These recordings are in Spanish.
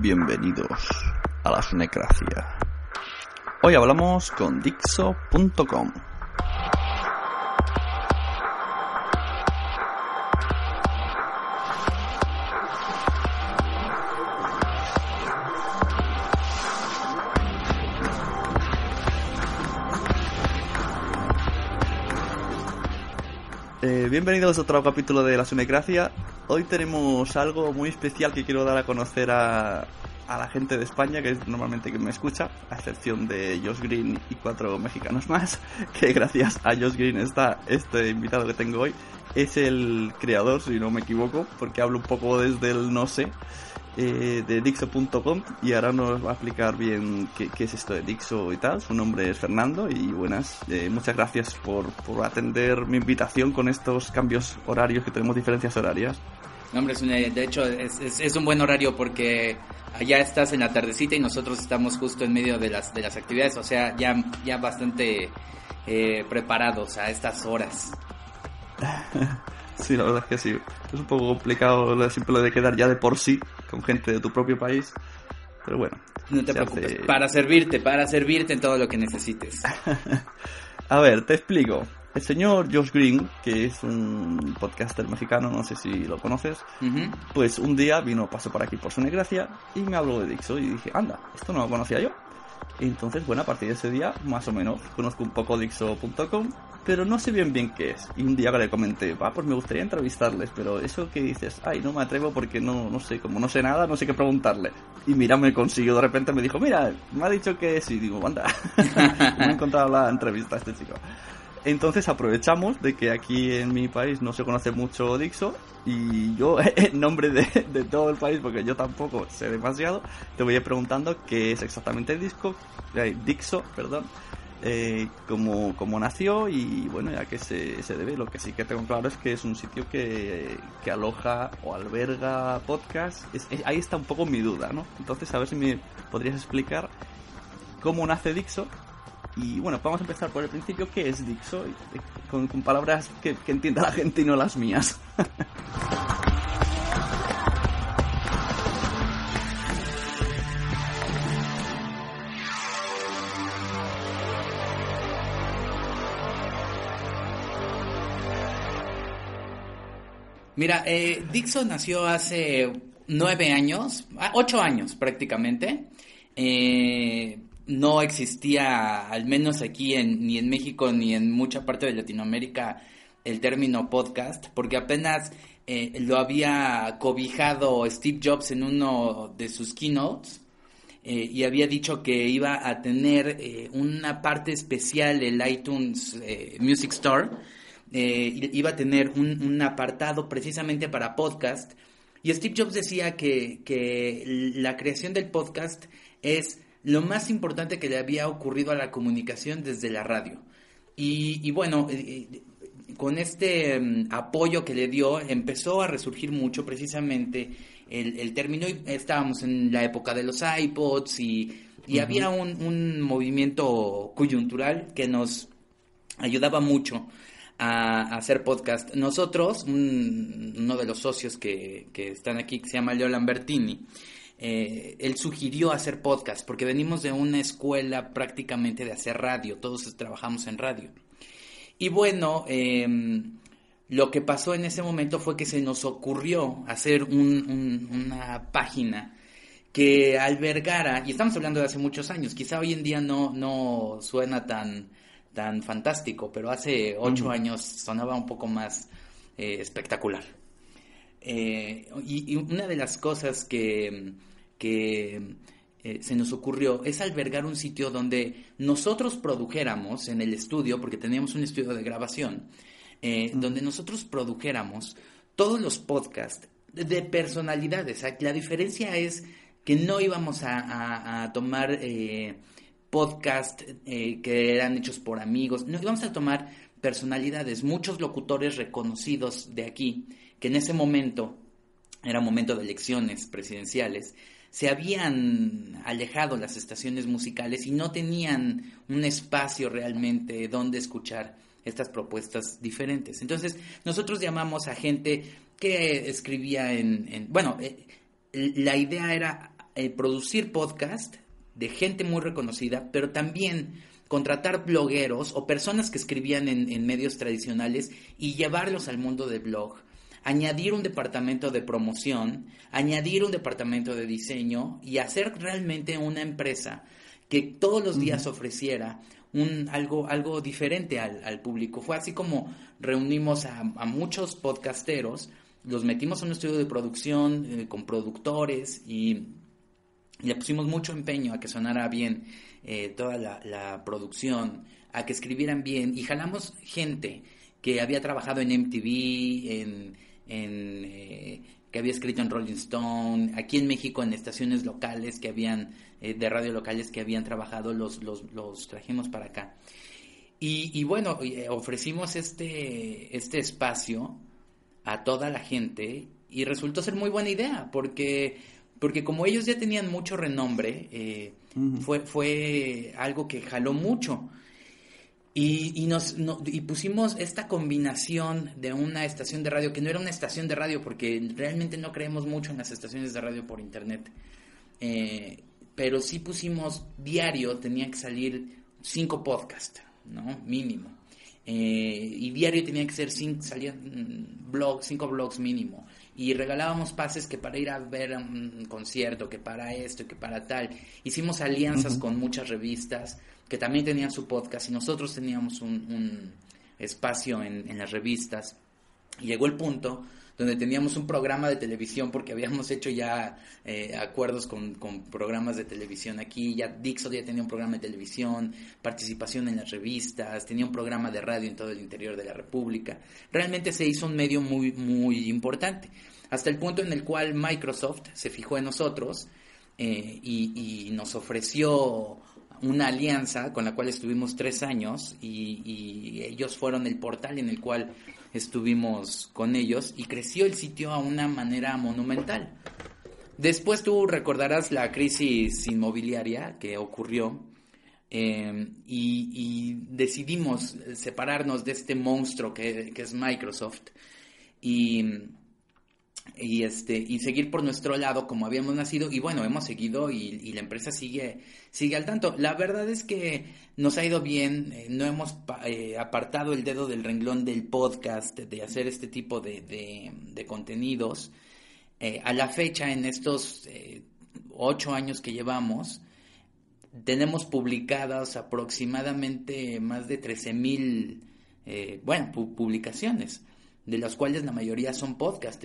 Bienvenidos a la Sunecracia. Hoy hablamos con Dixo.com. Eh, bienvenidos a otro capítulo de la Sunecracia. Hoy tenemos algo muy especial que quiero dar a conocer a, a la gente de España, que es normalmente quien me escucha, a excepción de Josh Green y cuatro mexicanos más, que gracias a Josh Green está este invitado que tengo hoy. Es el creador, si no me equivoco, porque hablo un poco desde el no sé, eh, de Dixo.com y ahora nos va a explicar bien qué, qué, es esto de Dixo y tal. Su nombre es Fernando y buenas. Eh, muchas gracias por, por atender mi invitación con estos cambios horarios que tenemos diferencias horarias. No, hombre, es una, de hecho es, es, es, un buen horario porque allá estás en la tardecita y nosotros estamos justo en medio de las, de las actividades, o sea, ya, ya bastante eh, preparados a estas horas. sí, la verdad es que sí. Es un poco complicado lo simple de quedar ya de por sí con gente de tu propio país, pero bueno. No te preocupes, hace... para servirte, para servirte en todo lo que necesites. a ver, te explico. El señor Josh Green, que es un podcaster mexicano, no sé si lo conoces, uh -huh. pues un día vino, pasó por aquí por su negracia y me habló de Dixo y dije, anda, esto no lo conocía yo. Entonces, bueno, a partir de ese día, más o menos, conozco un poco Dixo.com, pero no sé bien bien qué es. Y un día le comenté, va, pues me gustaría entrevistarles, pero eso que dices, ay, no me atrevo porque no, no sé, como no sé nada, no sé qué preguntarle. Y mira, me consiguió, de repente me dijo, mira, me ha dicho que sí, digo, anda, no he encontrado la entrevista a este chico. Entonces aprovechamos de que aquí en mi país no se conoce mucho Dixo y yo en nombre de, todo el país, porque yo tampoco sé demasiado, te voy a ir preguntando qué es exactamente el disco, eh, Dixo, perdón, eh, cómo, cómo, nació y bueno, ya que se, se, debe. Lo que sí que tengo claro es que es un sitio que, aloja o alberga podcast. Es, es, ahí está un poco mi duda, ¿no? Entonces a ver si me podrías explicar cómo nace Dixo y bueno, vamos a empezar por el principio. ¿Qué es Dixo? Con, con palabras que, que, entienda la gente y no las mías. Mira, eh, Dixo nació hace nueve años, ah, ocho años prácticamente. Eh, no existía, al menos aquí en, ni en México ni en mucha parte de Latinoamérica, el término podcast, porque apenas eh, lo había cobijado Steve Jobs en uno de sus keynotes eh, y había dicho que iba a tener eh, una parte especial el iTunes Music Store, iba a tener un, un, apartado precisamente para podcast. Y Steve Jobs decía que, que la creación del podcast es lo más importante que le había ocurrido a la comunicación desde la radio. Y, y bueno, con este um, apoyo que le dio, empezó a resurgir mucho precisamente el, el, término. Estábamos en la época de los iPods y, y uh -huh. había un, un, movimiento coyuntural que nos ayudaba mucho a, a hacer podcast. Nosotros, un, uno de los socios que, que están aquí, que se llama Leo Lambertini, eh, él sugirió hacer podcast porque venimos de una escuela prácticamente de hacer radio, todos trabajamos en radio. Y bueno, eh, lo que pasó en ese momento fue que se nos ocurrió hacer un, un, una página que albergara, y estamos hablando de hace muchos años, quizá hoy en día no, no suena tan, tan fantástico, pero hace ocho uh -huh. años sonaba un poco más eh, espectacular. Eh, y, y, una de las cosas que, que eh, se nos ocurrió es albergar un sitio donde nosotros produjéramos en el estudio, porque teníamos un estudio de grabación, eh, mm. donde nosotros produjéramos todos los podcasts de personalidades. La diferencia es que no íbamos a, a, a tomar eh, podcasts que eran hechos por amigos, no íbamos a tomar personalidades, muchos locutores reconocidos de aquí, que en ese momento era momento de elecciones presidenciales, se habían alejado las estaciones musicales y no tenían un espacio realmente donde escuchar estas propuestas diferentes. Entonces, nosotros llamamos a gente que escribía en... en bueno, eh, la idea era eh, producir podcast de gente muy reconocida, pero también contratar blogueros o personas que escribían en, medios tradicionales y llevarlos al mundo del blog, añadir un departamento de promoción, añadir un departamento de diseño y hacer realmente una empresa que todos los días ofreciera un, algo, algo diferente al, público. Fue así como reunimos a, muchos podcasteros, los metimos en un estudio de producción eh, con productores y le pusimos mucho empeño a que sonara bien eh, toda la, producción, a que escribieran bien y jalamos gente que había trabajado en MTV, en, eh, que había escrito en Rolling Stone, aquí en México en estaciones locales que habían, eh, de radio locales que habían trabajado, los, los, trajimos para acá. Y, y bueno, ofrecimos este, este espacio a toda la gente y resultó ser muy buena idea porque porque como ellos ya tenían mucho renombre, eh, fue, fue algo que jaló mucho. Y, y nos, y pusimos esta combinación de una estación de radio, que no era una estación de radio, porque realmente no creemos mucho en las estaciones de radio por internet. Eh, pero sí pusimos diario, tenían que salir cinco podcasts, ¿no? Mínimo. Eh, y diario tenía que ser cinco, salían mm, blogs, cinco blogs mínimo y regalábamos pases que para ir a ver un concierto, que para esto, que para tal. Hicimos alianzas con muchas revistas que también tenían su podcast y nosotros teníamos un, espacio en, las revistas. Y llegó el punto donde teníamos un programa de televisión porque habíamos hecho ya eh, acuerdos con, programas de televisión aquí, ya Dixon ya tenía un programa de televisión, participación en las revistas, tenía un programa de radio en todo el interior de la República. Realmente se hizo un medio muy, muy importante, hasta el punto en el cual Microsoft se fijó en nosotros eh, y, nos ofreció una alianza con la cual estuvimos tres años y, y, ellos fueron el portal en el cual estuvimos con ellos y creció el sitio a una manera monumental. Después tú recordarás la crisis inmobiliaria que ocurrió eh, y, decidimos separarnos de este monstruo que, que es Microsoft y y este y seguir por nuestro lado como habíamos nacido y bueno hemos seguido y, la empresa sigue sigue al tanto. La verdad es que nos ha ido bien eh, no hemos eh, apartado el dedo del renglón del podcast de hacer este tipo de, contenidos. Eh, a la fecha en estos ocho años que llevamos tenemos publicadas aproximadamente más de 13 mil bueno publicaciones de las cuales la mayoría son podcast,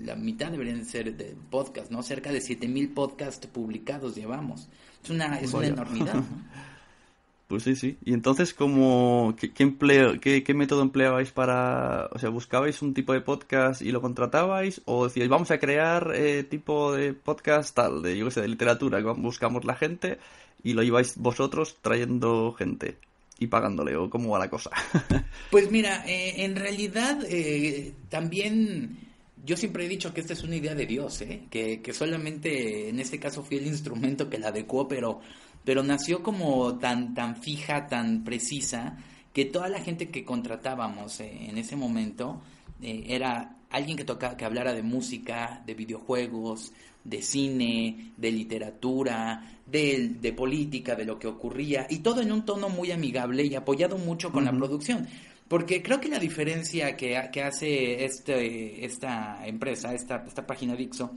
la mitad deberían ser de podcast, ¿no? Cerca de 7000 podcasts publicados llevamos. Es una, es una enormidad, Pues sí, sí. Y entonces, ¿cómo, qué, empleo, qué, método empleabais para, o sea, buscabais un tipo de podcast y lo contratabais o decíais, vamos a crear eh, tipo de podcast tal, de, yo qué sé, de literatura, buscamos la gente y lo lleváis vosotros trayendo gente? Y pagándole o cómo va la cosa? pues mira, eh, en realidad eh, también yo siempre he dicho que esta es una idea de Dios, ¿eh? que, que solamente en este caso fui el instrumento que la adecuó, pero, pero nació como tan, tan fija, tan precisa, que toda la gente que contratábamos en ese momento era alguien que, toca, que hablara de música, de videojuegos, de cine, de literatura, de, de, política, de lo que ocurría, y todo en un tono muy amigable y apoyado mucho con la producción. Porque creo que la diferencia que, que hace este, esta empresa, esta, esta página Dixo,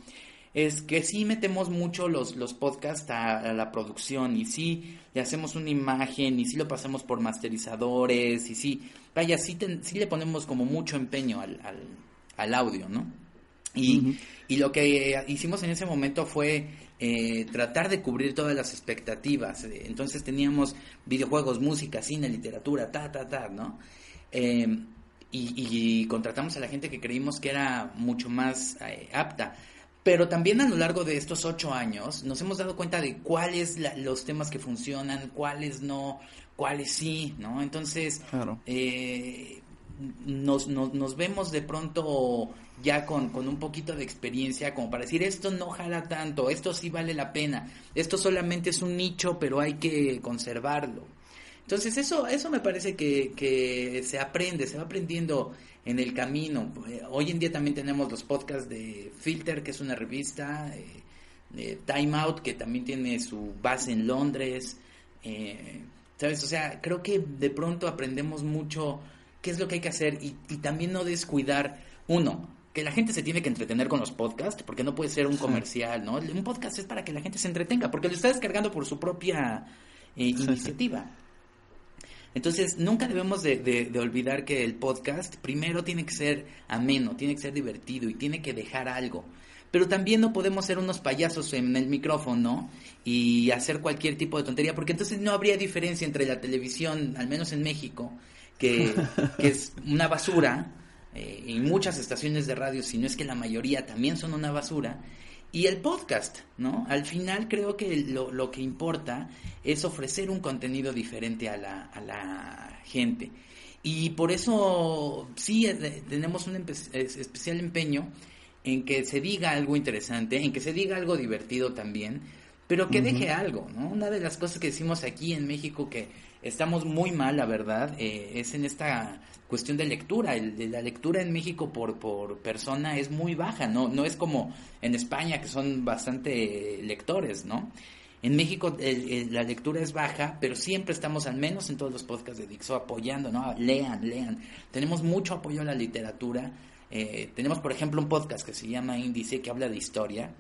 es que sí metemos mucho los, los podcasts a, la producción y sí le hacemos una imagen y sí lo pasamos por masterizadores y sí, vaya, sí, sí le ponemos como mucho empeño al, al, al audio, ¿no? Y, y lo que hicimos en ese momento fue eh, tratar de cubrir todas las expectativas. Entonces teníamos videojuegos, música, cine, literatura, ta, ta, ta, ¿no? Em, y, contratamos a la gente que creímos que era mucho más eh, apta. Pero también a lo largo de estos ocho años nos hemos dado cuenta de cuáles los temas que funcionan, cuáles no, cuáles sí, ¿no? Entonces, eh, nos, nos, nos, vemos de pronto ya con, con, un poquito de experiencia como para decir esto no jala tanto, esto sí vale la pena, esto solamente es un nicho pero hay que conservarlo. Entonces eso, eso me parece que, que se aprende, se va aprendiendo en el camino. Eh, hoy en día también tenemos los podcasts de Filter, que es una revista, eh, eh, Time Out, que también tiene su base en Londres. Eh, ¿Sabes? O sea, creo que de pronto aprendemos mucho qué es lo que hay que hacer y, y también no descuidar, uno, que la gente se tiene que entretener con los podcasts, porque no puede ser un comercial, ¿no? Un podcast es para que la gente se entretenga, porque lo está descargando por su propia eh, iniciativa. Entonces, nunca debemos de, de, olvidar que el podcast primero tiene que ser ameno, tiene que ser divertido y tiene que dejar algo. Pero también no podemos ser unos payasos en el micrófono y hacer cualquier tipo de tontería, porque entonces no habría diferencia entre la televisión, al menos en México, que, que es una basura, eh, y muchas estaciones de radio, si no es que la mayoría también son una basura, y el podcast, ¿no? Al final creo que lo, lo que importa es ofrecer un contenido diferente a la, a la gente. Y por eso sí eh, tenemos un especial empeño en que se diga algo interesante, en que se diga algo divertido también, pero que deje algo, ¿no? Una de las cosas que decimos aquí en México que estamos muy mal, la verdad, eh, es en esta cuestión de lectura. El, la lectura en México por, por persona es muy baja, ¿no? No es como en España, que son bastante lectores, ¿no? En México la lectura es baja, pero siempre estamos, al menos en todos los podcasts de Dixo, apoyando, ¿no? Lean, lean. Tenemos mucho apoyo a la literatura. Eh, tenemos, por ejemplo, un podcast que se llama Índice, que habla de historia.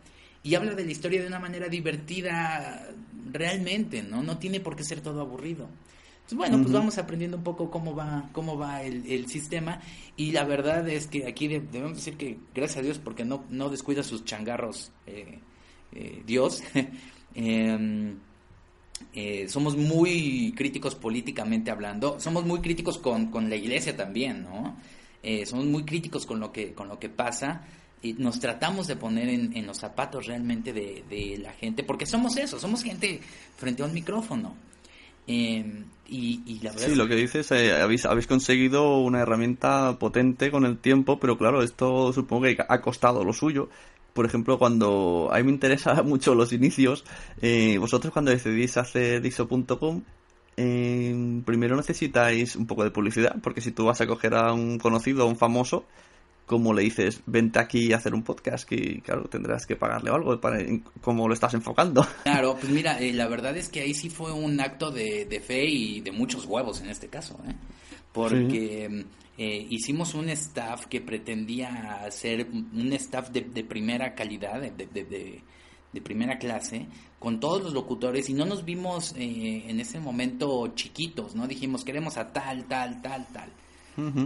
Y habla de la historia de una manera divertida realmente, ¿no? No tiene por qué ser todo aburrido bueno, pues vamos aprendiendo un poco cómo va, cómo va el, sistema y la verdad es que aquí debemos decir que gracias a Dios porque no, no descuida sus changarros eh, eh, Dios. Em, eh, somos muy críticos políticamente hablando, somos muy críticos con, con la iglesia también, ¿no? somos muy críticos con lo que, con lo que pasa nos tratamos de poner en, en los zapatos realmente de, de, la gente, porque somos eso, somos gente frente a un micrófono. Eh, y, la verdad sí, lo que dices, eh, habéis, habéis conseguido una herramienta potente con el tiempo, pero claro, esto supongo que ha costado lo suyo. Por ejemplo, cuando a mí me interesan mucho los inicios, eh, vosotros cuando decidís hacer diso.com, eh, primero necesitáis un poco de publicidad, porque si tú vas a coger a un conocido, a un famoso, como le dices, vente aquí a hacer un podcast, que claro, tendrás que pagarle algo para cómo lo estás enfocando. Claro, pues mira, eh, la verdad es que ahí sí fue un acto de, fe y de muchos huevos en este caso, ¿eh? porque eh, hicimos un staff que pretendía ser un staff de, primera calidad, de, de, primera clase, con todos los locutores y no nos vimos en ese momento chiquitos, ¿no? Dijimos, queremos a tal, tal, tal, tal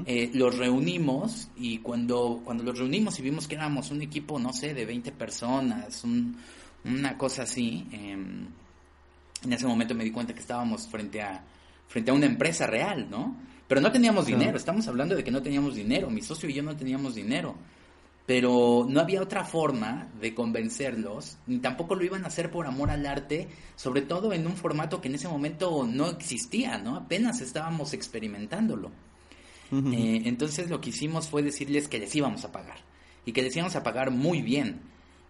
eh, los reunimos y cuando, cuando los reunimos y vimos que éramos un equipo, no sé, de 20 personas, una cosa así, em, en ese momento me di cuenta que estábamos frente a, frente a una empresa real, ¿no? Pero no teníamos dinero, estamos hablando de que no teníamos dinero, mi socio y yo no teníamos dinero pero no había otra forma de convencerlos, ni tampoco lo iban a hacer por amor al arte, sobre todo en un formato que en ese momento no existía, ¿no? Apenas estábamos experimentándolo. Eh, entonces lo que hicimos fue decirles que les íbamos a pagar y que les íbamos a pagar muy bien.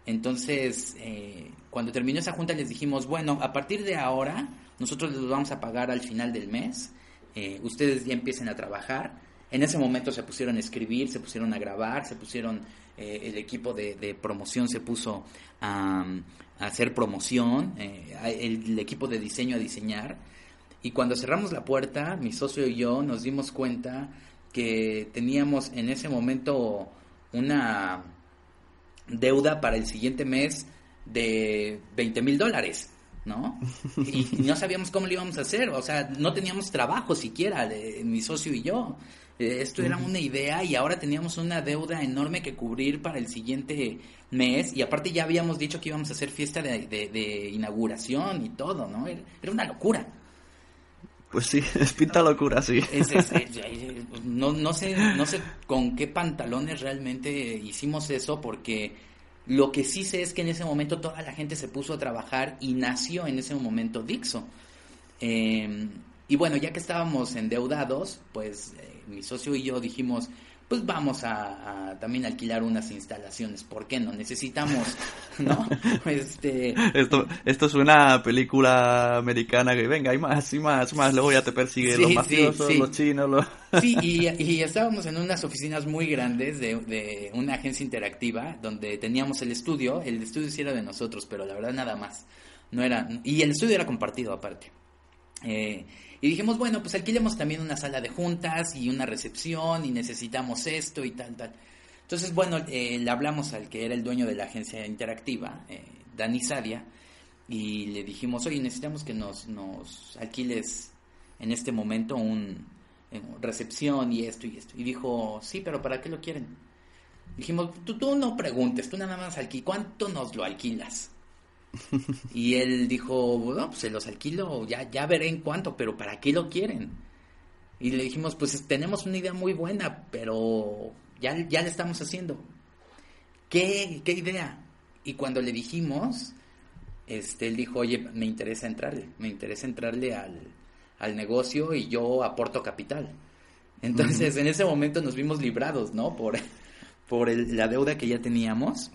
Entonces, eh, cuando terminó esa junta les dijimos, bueno, a partir de ahora nosotros les vamos a pagar al final del mes, eh, ustedes ya empiecen a trabajar. En ese momento se pusieron a escribir, se pusieron a grabar, se pusieron, el equipo de, promoción se puso a, hacer promoción, el equipo de diseño a diseñar. Y cuando cerramos la puerta, mi socio y yo nos dimos cuenta que teníamos en ese momento una deuda para el siguiente mes de 20 mil dólares, ¿no? Y no sabíamos cómo lo íbamos a hacer, o sea, no teníamos trabajo siquiera, mi socio y yo. Eh, esto era una idea y ahora teníamos una deuda enorme que cubrir para el siguiente mes y aparte ya habíamos dicho que íbamos a hacer fiesta de, de inauguración y todo, ¿no? Era una locura. Pues sí, es pinta locura, sí. no, no, sé, no sé con qué pantalones realmente hicimos eso, porque lo que sí sé es que en ese momento toda la gente se puso a trabajar y nació en ese momento Dixo. Em, y bueno, ya que estábamos endeudados, pues eh, mi socio y yo dijimos, pues vamos a, también alquilar unas instalaciones, ¿por qué no? Necesitamos, ¿no? Este... Esto, esto es una película americana que venga, hay más y más, más, luego ya te persigue los mafiosos, los chinos, los... Sí, y, y, estábamos en unas oficinas muy grandes de, de, una agencia interactiva donde teníamos el estudio, el estudio sí era de nosotros, pero la verdad nada más, no era, y el estudio era compartido aparte. Eh, y dijimos, bueno, pues alquilemos también una sala de juntas y una recepción y necesitamos esto y tal, tal. Entonces, bueno, eh, le hablamos al que era el dueño de la agencia interactiva, eh, Dani Sadia, y le dijimos, oye, necesitamos que nos, nos alquiles en este momento un eh, recepción y esto y esto. Y dijo, sí, pero ¿para qué lo quieren? Dijimos, tú, tú no preguntes, tú nada más alquilas, ¿cuánto nos lo alquilas? Y él dijo, bueno, pues se los alquilo, ya, ya veré en cuánto, pero ¿para qué lo quieren? Y le dijimos, pues tenemos una idea muy buena, pero ya, ya la estamos haciendo. ¿Qué, ¿Qué idea? Y cuando le dijimos, este, él dijo, oye, me interesa entrarle, me interesa entrarle al, al negocio y yo aporto capital. Entonces, en ese momento nos vimos librados, ¿no? Por, por la deuda que ya teníamos.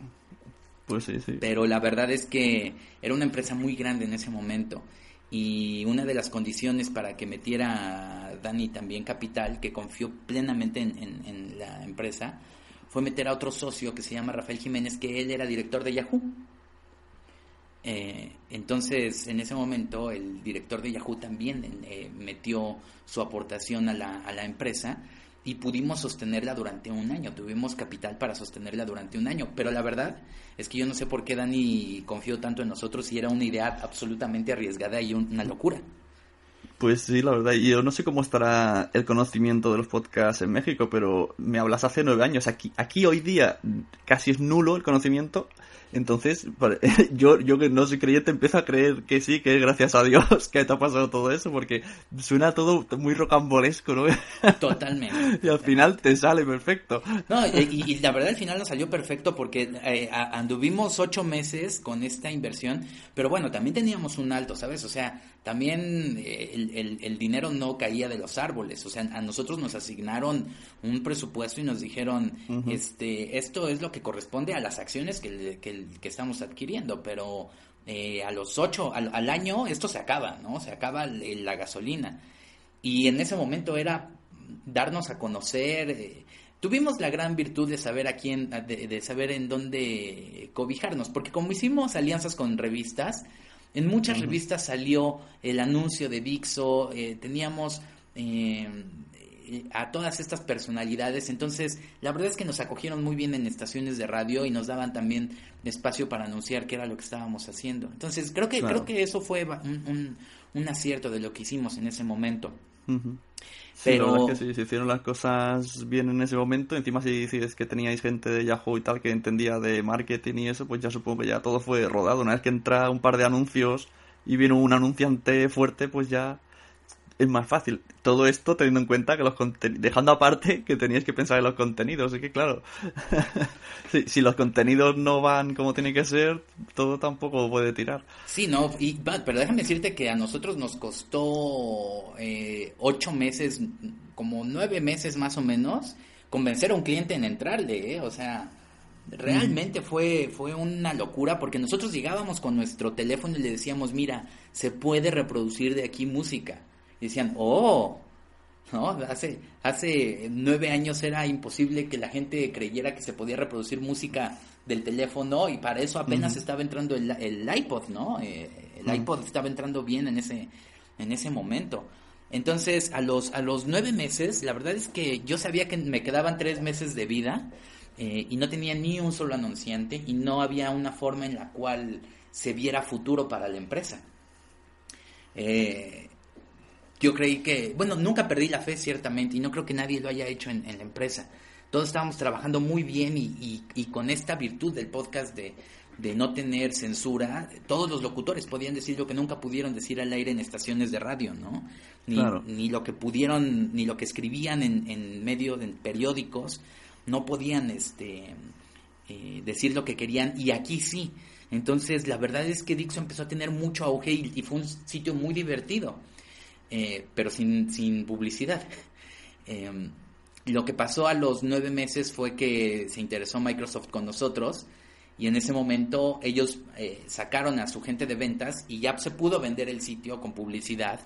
Pues sí, sí. Pero la verdad es que era una empresa muy grande en ese momento. Y una de las condiciones para que metiera Dani también capital, que confió plenamente en, la empresa, fue meter a otro socio que se llama Rafael Jiménez, que él era director de Yahoo. Eh, entonces, en ese momento, el director de Yahoo también eh, metió su aportación a la, a la empresa y pudimos sostenerla durante un año. Tuvimos capital para sostenerla durante un año. Pero la verdad es que yo no sé por qué Dani confió tanto en nosotros y era una idea absolutamente arriesgada y una locura. Pues sí, la verdad. Yo no sé cómo estará el conocimiento de los podcasts en México, pero me hablas hace nueve años. Aquí, aquí hoy día casi es nulo el conocimiento entonces, yo, yo que no soy creyente empiezo a creer que sí, que es gracias a Dios que te ha pasado todo eso, porque suena todo muy rocambolesco, ¿no? Totalmente. y al final te sale perfecto. No, y, la verdad al final nos salió perfecto porque eh, anduvimos ocho meses con esta inversión, pero bueno, también teníamos un alto, ¿sabes? O sea, también eh, el, el, dinero no caía de los árboles, o sea, a nosotros nos asignaron un presupuesto y nos dijeron, este, esto es lo que corresponde a las acciones que, que que estamos adquiriendo, pero eh, a los ocho, al, año, esto se acaba, ¿no? Se acaba la gasolina. Y en ese momento era darnos a conocer. Eh, tuvimos la gran virtud de saber a quién, de, saber en dónde cobijarnos, porque como hicimos alianzas con revistas, en muchas revistas salió el anuncio de Dixo, eh, teníamos a todas estas personalidades. Entonces, la verdad es que nos acogieron muy bien en estaciones de radio y nos daban también espacio para anunciar qué era lo que estábamos haciendo. Entonces, creo que creo que eso fue un, un, acierto de lo que hicimos en ese momento. Pero que sí, se hicieron las cosas bien en ese momento. Encima, si dices que teníais gente de Yahoo y tal que entendía de marketing y eso, pues ya supongo que ya todo fue rodado. Una vez que entra un par de anuncios y viene un anunciante fuerte, pues ya es más fácil. Todo esto teniendo en cuenta que los dejando aparte que teníais que pensar en los contenidos. Así que claro, si, los contenidos no van como tiene que ser, todo tampoco puede tirar. Sí, no, y, pero déjame decirte que a nosotros nos costó eh, ocho meses, como nueve meses más o menos, convencer a un cliente en entrarle, ¿eh? o sea... Realmente fue, fue una locura porque nosotros llegábamos con nuestro teléfono y le decíamos, mira, se puede reproducir de aquí música decían, oh, ¿no? Hace, hace nueve años era imposible que la gente creyera que se podía reproducir música del teléfono y para eso apenas estaba entrando el, el, iPod, ¿no? Eh, el iPod estaba entrando bien en ese, en ese momento. Entonces, a los, a los nueve meses, la verdad es que yo sabía que me quedaban tres meses de vida eh, y no tenía ni un solo anunciante y no había una forma en la cual se viera futuro para la empresa. Eh, yo creí que, bueno, nunca perdí la fe ciertamente y no creo que nadie lo haya hecho en, la empresa. Todos estábamos trabajando muy bien y, y, con esta virtud del podcast de, de, no tener censura, todos los locutores podían decir lo que nunca pudieron decir al aire en estaciones de radio, ¿no? Ni, ni lo que pudieron, ni lo que escribían en, en medio de periódicos, no podían este, eh, decir lo que querían y aquí sí. Entonces, la verdad es que Dixon empezó a tener mucho auge y fue un sitio muy divertido. Eh, pero sin, sin publicidad. Em, lo que pasó a los nueve meses fue que se interesó Microsoft con nosotros y en ese momento ellos eh, sacaron a su gente de ventas y ya se pudo vender el sitio con publicidad,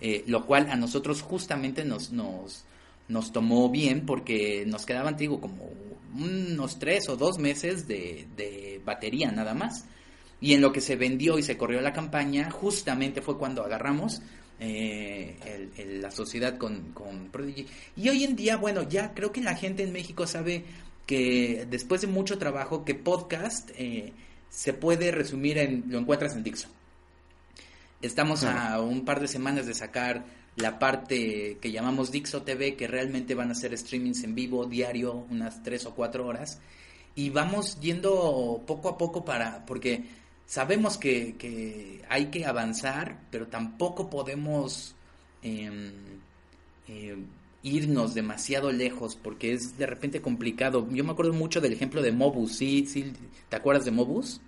eh, lo cual a nosotros justamente nos, nos, nos tomó bien porque nos quedaban, digo, como unos tres o dos meses de, de batería nada más. Y en lo que se vendió y se corrió la campaña, justamente fue cuando agarramos eh, la sociedad con, con Prodigy. Y hoy en día, bueno, ya creo que la gente en México sabe que después de mucho trabajo, que podcast eh, se puede resumir en, lo encuentras en Dixon. Estamos a un par de semanas de sacar la parte que llamamos Dixo TV, que realmente van a ser streamings en vivo diario, unas tres o cuatro horas. Y vamos yendo poco a poco para, porque sabemos que, que hay que avanzar, pero tampoco podemos em, eh, irnos demasiado lejos porque es de repente complicado. Yo me acuerdo mucho del ejemplo de Mobus, ¿sí? ¿Sí? ¿Te acuerdas de Mobus?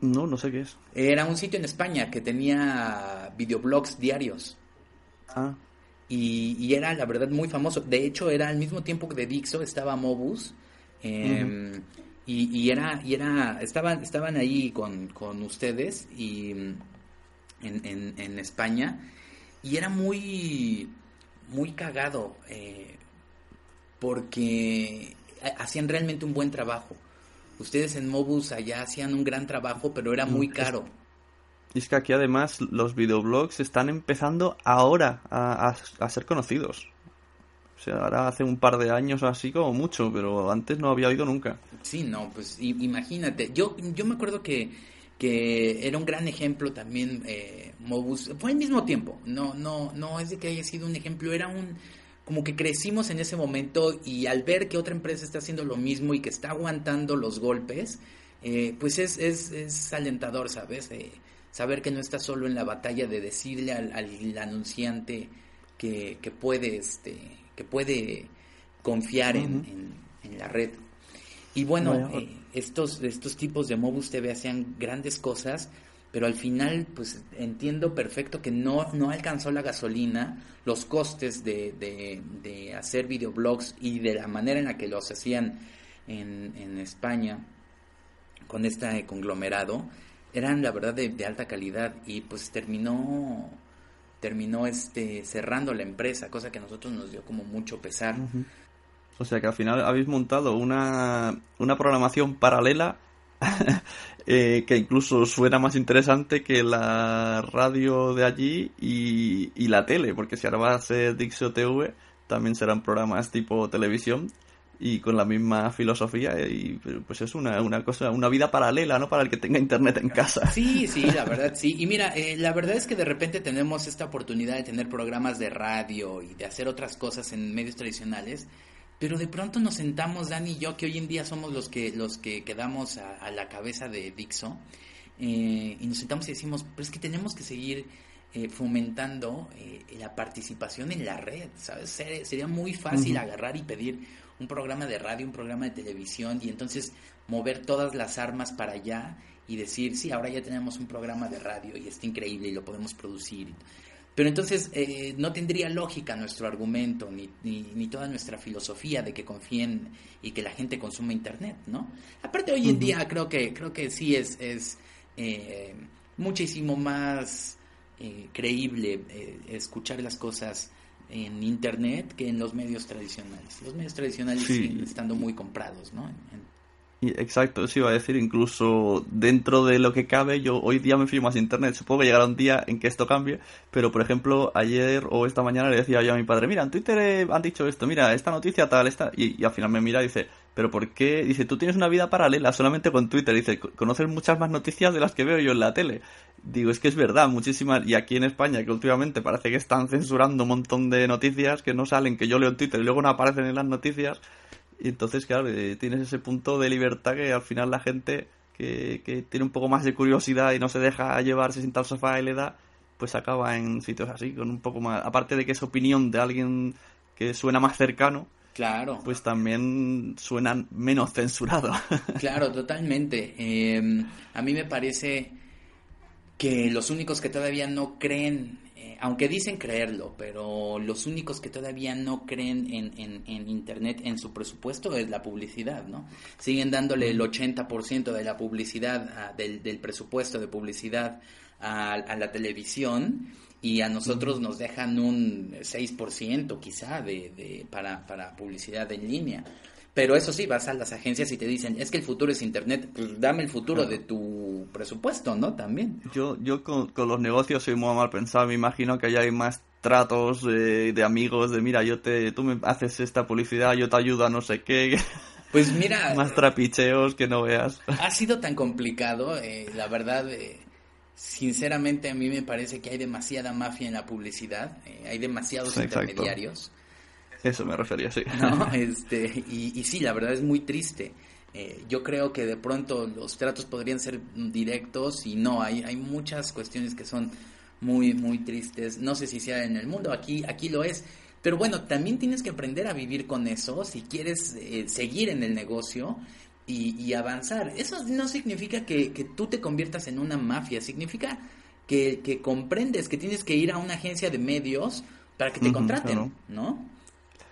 No, no sé qué es. Era un sitio en España que tenía videoblogs diarios. Ah. Y, era, la verdad, muy famoso. De hecho, era al mismo tiempo que de Dixo estaba Mobus. Em, y, era, y era, estaban, estaban ahí con, con ustedes y en, en, en España. Y era muy, muy cagado eh, porque hacían realmente un buen trabajo. Ustedes en Mobus allá hacían un gran trabajo, pero era muy caro. Y es que aquí además los videoblogs están empezando ahora a, ser conocidos. O sea, ahora hace un par de años así como mucho, pero antes no había oído nunca. Sí, no, pues imagínate. Yo, yo me acuerdo que que era un gran ejemplo también eh, Mobus, fue al mismo tiempo, no, no, no es de que haya sido un ejemplo, era un, como que crecimos en ese momento y al ver que otra empresa está haciendo lo mismo y que está aguantando los golpes, eh, pues es, es, es, alentador, ¿sabes? saber que no está solo en la batalla de decirle al, al anunciante que, que, puede, este, que puede confiar en, en, la red. Y bueno, eh, estos, estos tipos de Mobus TV hacían grandes cosas, pero al final, pues entiendo perfecto que no, no alcanzó la gasolina, los costes de, de, hacer videoblogs y de la manera en la que los hacían en, en España con este conglomerado, eran la verdad de, alta calidad y pues terminó terminó este cerrando la empresa, cosa que a nosotros nos dio como mucho pesar. O sea que al final habéis montado una, una programación paralela eh, que incluso suena más interesante que la radio de allí y, y la tele, porque si ahora va a ser Dixo TV, también serán programas tipo televisión y con la misma filosofía y pues es una, una cosa, una vida paralela, ¿no? Para el que tenga internet en casa. Sí, sí, la verdad, sí. Y mira, eh, la verdad es que de repente tenemos esta oportunidad de tener programas de radio y de hacer otras cosas en medios tradicionales pero de pronto nos sentamos, Dani y yo, que hoy en día somos los que, los que quedamos a, la cabeza de Dixo, eh, y nos sentamos y decimos, pero es que tenemos que seguir eh, fomentando eh, la participación en la red, ¿sabes? sería muy fácil agarrar y pedir un programa de radio, un programa de televisión, y entonces mover todas las armas para allá y decir, sí, ahora ya tenemos un programa de radio y está increíble y lo podemos producir. Pero entonces eh, no tendría lógica nuestro argumento ni, ni, toda nuestra filosofía de que confíen y que la gente consuma Internet, ¿no? Aparte hoy en día creo que, creo que sí es, es eh, muchísimo más eh, creíble escuchar las cosas en Internet que en los medios tradicionales. Los medios tradicionales siguen estando muy comprados, ¿no? Exacto, eso iba a decir, incluso dentro de lo que cabe, yo hoy día me fío más internet, supongo que llegará un día en que esto cambie, pero por ejemplo, ayer o esta mañana le decía yo a mi padre, mira, en Twitter eh, han dicho esto, mira, esta noticia tal, esta, y, al final me mira y dice, pero ¿por qué? Dice, tú tienes una vida paralela solamente con Twitter, dice, conoces muchas más noticias de las que veo yo en la tele. Digo, es que es verdad, muchísimas, y aquí en España, que últimamente parece que están censurando un montón de noticias que no salen, que yo leo en Twitter y luego no aparecen en las noticias, y entonces, claro, eh, tienes ese punto de libertad que al final la gente que, que tiene un poco más de curiosidad y no se deja llevarse sin tal sofá y le da, pues acaba en sitios así, con un poco más. Aparte de que es opinión de alguien que suena más cercano. Claro. Pues también suenan menos censurado. Claro, totalmente. Em, a mí me parece que los únicos que todavía no creen aunque dicen creerlo, pero los únicos que todavía no creen en, en, Internet, en su presupuesto, es la publicidad, ¿no? Siguen dándole el 80% de la publicidad, ah, del, del, presupuesto de publicidad a, a, la televisión y a nosotros nos dejan un 6% quizá de, de, para, para publicidad en línea. Pero eso sí, vas a las agencias y te dicen, es que el futuro es Internet, pues dame el futuro de tu presupuesto, ¿no? También. Yo, yo con, los negocios soy muy mal pensado, me imagino que allá hay más tratos de amigos, de mira, yo te, tú me haces esta publicidad, yo te ayudo a no sé qué. Pues mira... más trapicheos que no veas. Ha sido tan complicado, eh, la verdad... Eh, sinceramente a mí me parece que hay demasiada mafia en la publicidad, eh, hay demasiados intermediarios. Eso me refería, sí. ¿No? Este, y, y sí, la verdad es muy triste. Eh, yo creo que de pronto los tratos podrían ser directos y no, hay, hay muchas cuestiones que son muy, muy tristes. No sé si sea en el mundo, aquí, aquí lo es. Pero bueno, también tienes que aprender a vivir con eso si quieres eh, seguir en el negocio y, avanzar. Eso no significa que, que, tú te conviertas en una mafia, significa que, que, comprendes que tienes que ir a una agencia de medios para que te contraten, ¿no?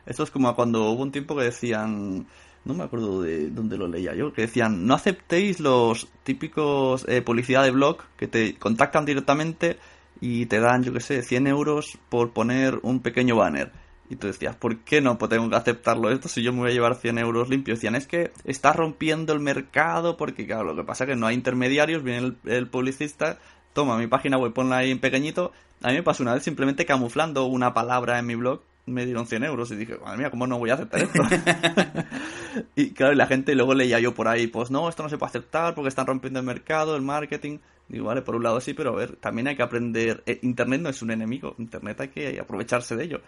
Eso es como cuando hubo un tiempo que decían, no me acuerdo de dónde lo leía yo, que decían, no aceptéis los típicos eh, publicidad de blog que te contactan directamente y te dan, yo qué sé, 100 euros por poner un pequeño banner. Y tú decías, ¿por qué no pues tengo que aceptarlo esto si yo me voy a llevar 100 euros limpios? Decían, es que está rompiendo el mercado porque, claro, lo que pasa es que no hay intermediarios, viene el, el publicista, toma mi página web, ponla ahí en pequeñito. A mí me pasó una vez simplemente camuflando una palabra en mi blog me dieron 100 euros y dije, madre mía, ¿cómo no voy a aceptar esto? y claro, y la gente luego leía yo por ahí, pues no, esto no se puede aceptar porque están rompiendo el mercado, el marketing. Digo, vale, por un lado sí, pero a ver, también hay que aprender. Eh, Internet no es un enemigo, Internet hay que aprovecharse de ello.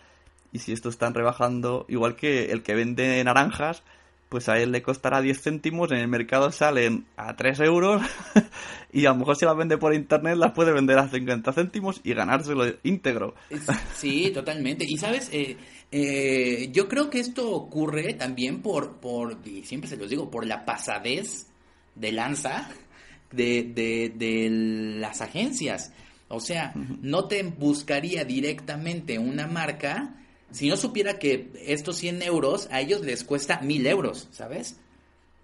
Y si esto están rebajando, igual que el que vende naranjas, pues a él le costará 10 céntimos, en el mercado salen a 3 euros y a lo mejor si las vende por internet las puede vender a 50 céntimos y ganárselo íntegro. Sí, totalmente. Y sabes, eh, eh, yo creo que esto ocurre también por, por, y siempre se los digo, por la pasadez de lanza de, de, de las agencias. O sea, no te buscaría directamente una marca si no supiera que estos 100 euros a ellos les cuesta 1000 euros, ¿sabes?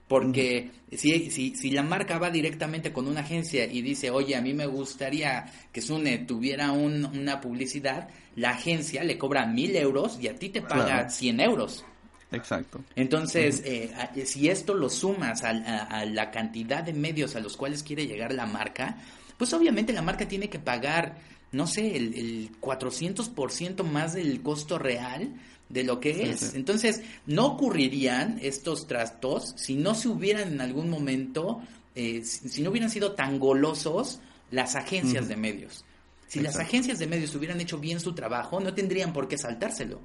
Porque si, si, si, la marca va directamente con una agencia y dice, oye, a mí me gustaría que Sune tuviera una publicidad, la agencia le cobra 1000 euros y a ti te paga 100 euros. Exacto. Entonces, eh, si esto lo sumas a, la cantidad de medios a los cuales quiere llegar la marca, pues obviamente la marca tiene que pagar no sé, el, el 400% más del costo real de lo que es. Entonces, no ocurrirían estos trastos si no se hubieran en algún momento, eh, si, no hubieran sido tan golosos las agencias de medios. Si las agencias de medios hubieran hecho bien su trabajo, no tendrían por qué saltárselo.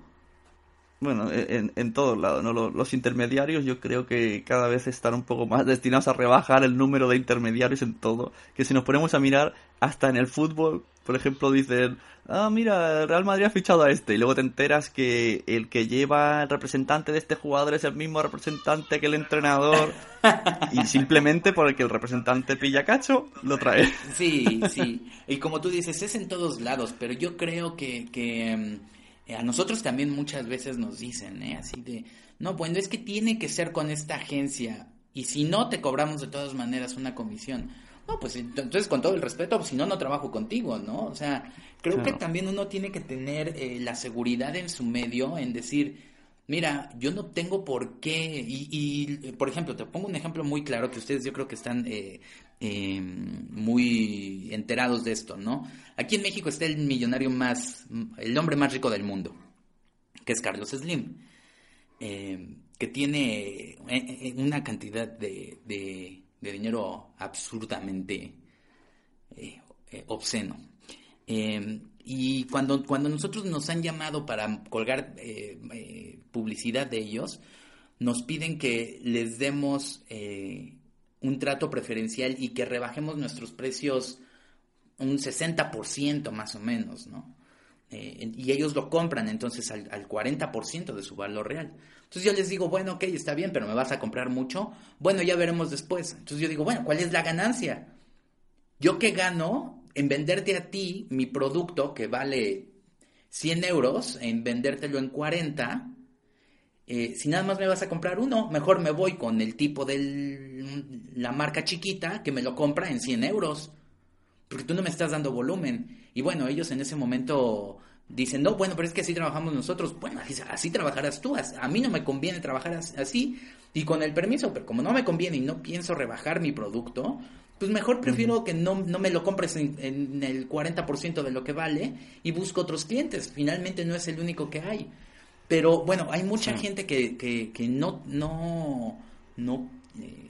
Bueno, e, en, en todos lados, ¿no? Los, los, intermediarios yo creo que cada vez están un poco más destinados a rebajar el número de intermediarios en todo. Que si nos ponemos a mirar, hasta en el fútbol, por ejemplo, dicen, ah, mira, el Real Madrid ha fichado a este, y luego te enteras que el que lleva el representante de este jugador es el mismo representante que el entrenador, y simplemente porque el representante pilla cacho, lo trae. Sí, sí, y como tú dices, es en todos lados, pero yo creo que, que mm, a nosotros también muchas veces nos dicen, ¿eh? así de, no, bueno, es que tiene que ser con esta agencia, y si no, te cobramos de todas maneras una comisión. No, pues entonces con todo el respeto, pues, si no, no trabajo contigo, ¿no? O sea, creo que también uno tiene que tener eh, la seguridad en su medio, en decir, mira, yo no tengo por qué, y, por ejemplo, te pongo un ejemplo muy claro que ustedes yo creo que están eh, em, muy enterados de esto, ¿no? Aquí en México está el millonario más, el hombre más rico del mundo, que es Carlos Slim, em, que tiene eh, una cantidad de de dinero absurdamente eh, eh, obsceno. Em, y cuando, cuando nosotros nos han llamado para colgar eh, publicidad de ellos, nos piden que les demos un trato preferencial y que rebajemos nuestros precios un 60% más o menos, ¿no? Y ellos lo compran entonces al, al 40% de su valor real. Entonces yo les digo, bueno, ok, está bien, pero me vas a comprar mucho. Bueno, ya veremos después. Entonces yo digo, bueno, ¿cuál es la ganancia? Yo que gano en venderte a ti mi producto que vale 100 euros, en vendértelo en 40, eh, si nada más me vas a comprar uno, mejor me voy con el tipo de la marca chiquita que me lo compra en 100 euros, porque tú no me estás dando volumen. Y bueno, ellos en ese momento dicen, no, bueno, pero es que así trabajamos nosotros. Bueno, así, trabajarás tú. A mí no me conviene trabajar así y con el permiso, pero como no me conviene y no pienso rebajar mi producto, pues mejor prefiero que no, no, me lo compres en, en el 40% de lo que vale y busco otros clientes. Finalmente no es el único que hay. Pero bueno, hay mucha gente que, que, que, no, no, no eh,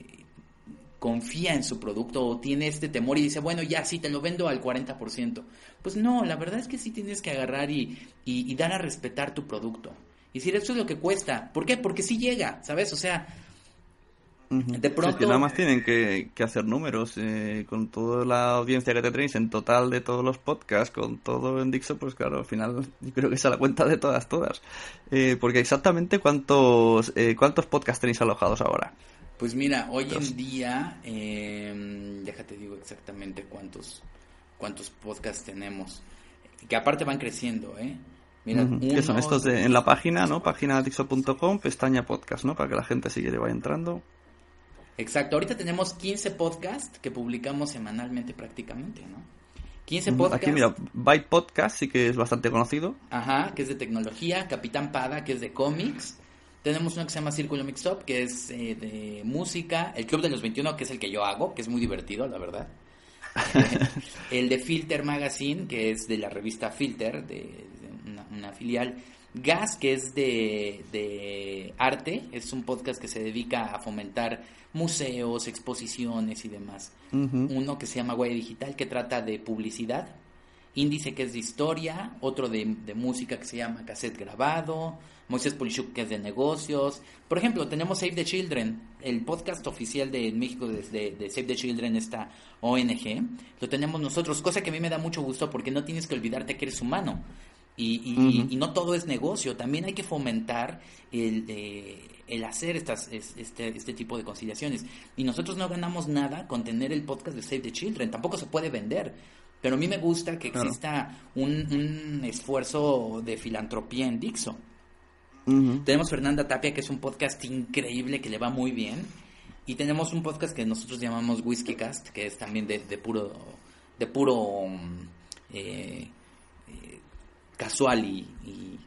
confía en su producto o tiene este temor y dice, bueno, ya sí, te lo vendo al 40%. Pues no, la verdad es que sí tienes que agarrar y, y, dar a respetar tu producto. Y decir, esto es lo que cuesta. ¿Por qué? Porque sí llega, ¿sabes? O sea, de pronto... que nada más tienen que, hacer números eh, con toda la audiencia que te tenéis en total de todos los podcasts, con todo en Dixo, pues claro, al final yo creo que es a la cuenta de todas, todas. Eh, porque exactamente cuántos, eh, cuántos podcasts tenéis alojados ahora. Pues mira, hoy en día, em, déjate digo exactamente cuántos, cuántos podcasts tenemos, que aparte van creciendo, ¿eh? Mira, ¿Qué son estos de, en la página, no? Página dixo.com, pestaña podcast, ¿no? Para que la gente sigue vaya entrando. Exacto, ahorita tenemos 15 podcasts que publicamos semanalmente prácticamente, ¿no? 15 podcasts. Aquí mira, Byte Podcast sí que es bastante conocido. Ajá, que es de tecnología, Capitán Pada, que es de cómics. Tenemos uno que se llama Círculo Mix Up, que es eh, de música. El Club de los 21, que es el que yo hago, que es muy divertido, la verdad. el de Filter Magazine, que es de la revista Filter, de, una filial. Gas, que es de, de arte, es un podcast que se dedica a fomentar museos, exposiciones y demás. Uno que se llama Guaya Digital, que trata de publicidad. Índice, que es de historia. Otro de, música, que se llama Cassette Grabado. Moisés Polishuk, que es de negocios. Por ejemplo, tenemos Save the Children, el podcast oficial de México de, de Save the Children, esta ONG. Lo tenemos nosotros, cosa que a mí me da mucho gusto porque no tienes que olvidarte que eres humano. Y, y, no todo es negocio, también hay que fomentar el, eh, el hacer estas, este, este tipo de conciliaciones. Y nosotros no ganamos nada con tener el podcast de Save the Children, tampoco se puede vender. Pero a mí me gusta que exista un, esfuerzo de filantropía en Dixo. Tenemos Fernanda Tapia, que es un podcast increíble, que le va muy bien. Y tenemos un podcast que nosotros llamamos Whiskey Cast, que es también de, de puro, de puro mm, eh, casual y,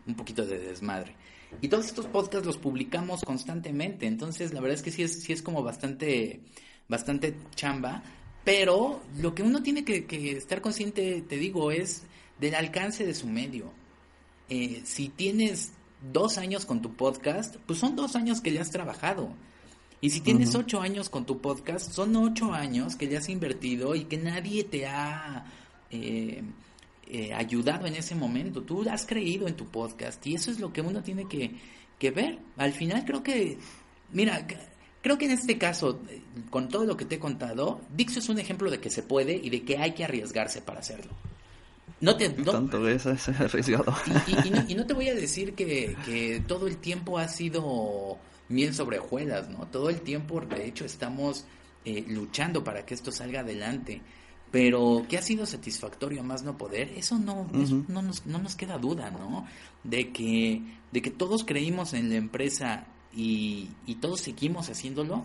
un poquito de desmadre. Y todos estos podcasts los publicamos constantemente, entonces la verdad es que sí es, sí es como bastante, bastante chamba, pero lo que uno tiene que, estar consciente, te digo, es del alcance de su medio. Eh, si tienes dos años con tu podcast, pues son dos años que ya has trabajado. Y si tienes ocho años con tu podcast, son ocho años que ya has invertido y que nadie te ha eh, eh, ayudado en ese momento, tú has creído en tu podcast y eso es lo que uno tiene que, que ver. Al final creo que, mira, creo que en este caso, eh, con todo lo que te he contado, Dixo es un ejemplo de que se puede y de que hay que arriesgarse para hacerlo. No te, no, Tanto es, arriesgado. Y, no, te voy a decir que, que todo el tiempo ha sido miel sobre hojuelas, ¿no? Todo el tiempo, de hecho, estamos eh, luchando para que esto salga adelante. Pero que ha sido satisfactorio más no poder, eso no, no, nos, no nos queda duda, ¿no? De que, de que todos creímos en la empresa y, y todos seguimos haciéndolo,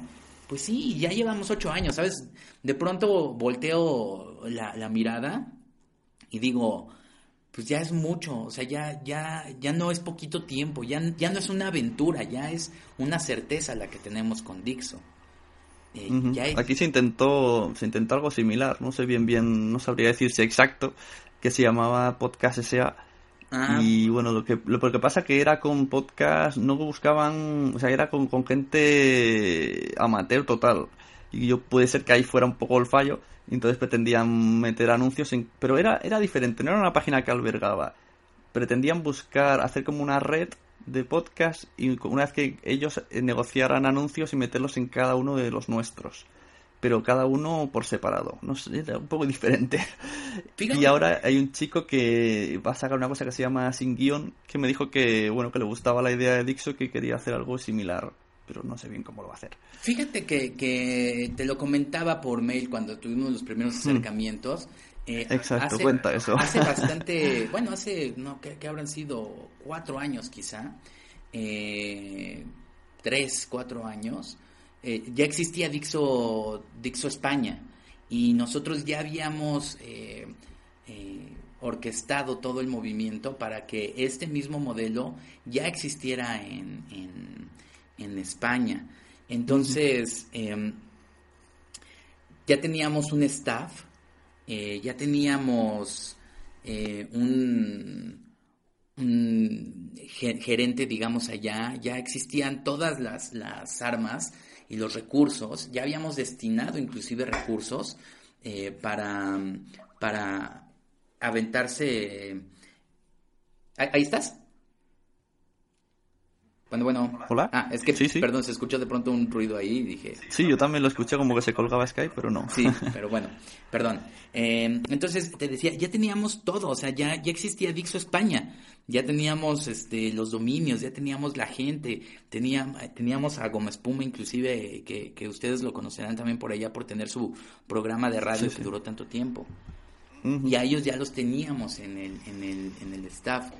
pues sí, ya llevamos ocho años, ¿sabes? De pronto volteo la, la mirada y digo, pues ya es mucho, o sea, ya, ya, ya no es poquito tiempo, ya, ya no es una aventura, ya es una certeza la que tenemos con Dixo. Eh, Aquí se intentó, se intentó algo similar, no sé bien bien, no sabría decir si exacto, que se llamaba Podcast S.A. Ah. Y bueno, lo que, lo, que pasa que era con podcast, no buscaban, o sea, era con, con gente amateur total. Y yo puede ser que ahí fuera un poco el fallo, y entonces pretendían meter anuncios, en, pero era, era diferente, no era una página que albergaba. Pretendían buscar, hacer como una red de podcast y una vez que ellos negociaran anuncios y meterlos en cada uno de los nuestros. Pero cada uno por separado. No sé, un poco diferente. Y ahora hay un chico que va a sacar una cosa que se llama Sin Guión, que me dijo que, bueno, que le gustaba la idea de Dixo, que quería hacer algo similar pero no sé bien cómo lo va a hacer. Fíjate que, que te lo comentaba por mail cuando tuvimos los primeros acercamientos, Eh, Exacto, cuenta eso. Hace bastante, bueno, hace, no, que, habrán sido cuatro años quizá, eh, tres, cuatro años, eh, ya existía Dixo, Dixo España y nosotros ya habíamos orquestado todo el movimiento para que este mismo modelo ya existiera en, en, España. Entonces, ya teníamos un staff, eh, ya teníamos eh, un, gerente, digamos, allá, ya existían todas las, las, armas y los recursos, ya habíamos destinado inclusive recursos eh, para, para aventarse... ¿Ahí estás? Bueno, bueno. Hola. Ah, es que, perdón, se escuchó de pronto un ruido ahí y dije. Sí, yo también lo escuché como que se colgaba Skype, pero no. Sí, pero bueno, perdón. Eh, entonces, te decía, ya teníamos todo, o sea, ya, ya existía Dixo España, ya teníamos este, los dominios, ya teníamos la gente, tenía, teníamos a Goma Espuma, inclusive, que, que ustedes lo conocerán también por allá por tener su programa de radio que duró tanto tiempo. Y a ellos ya los teníamos en el, en el, en el staff.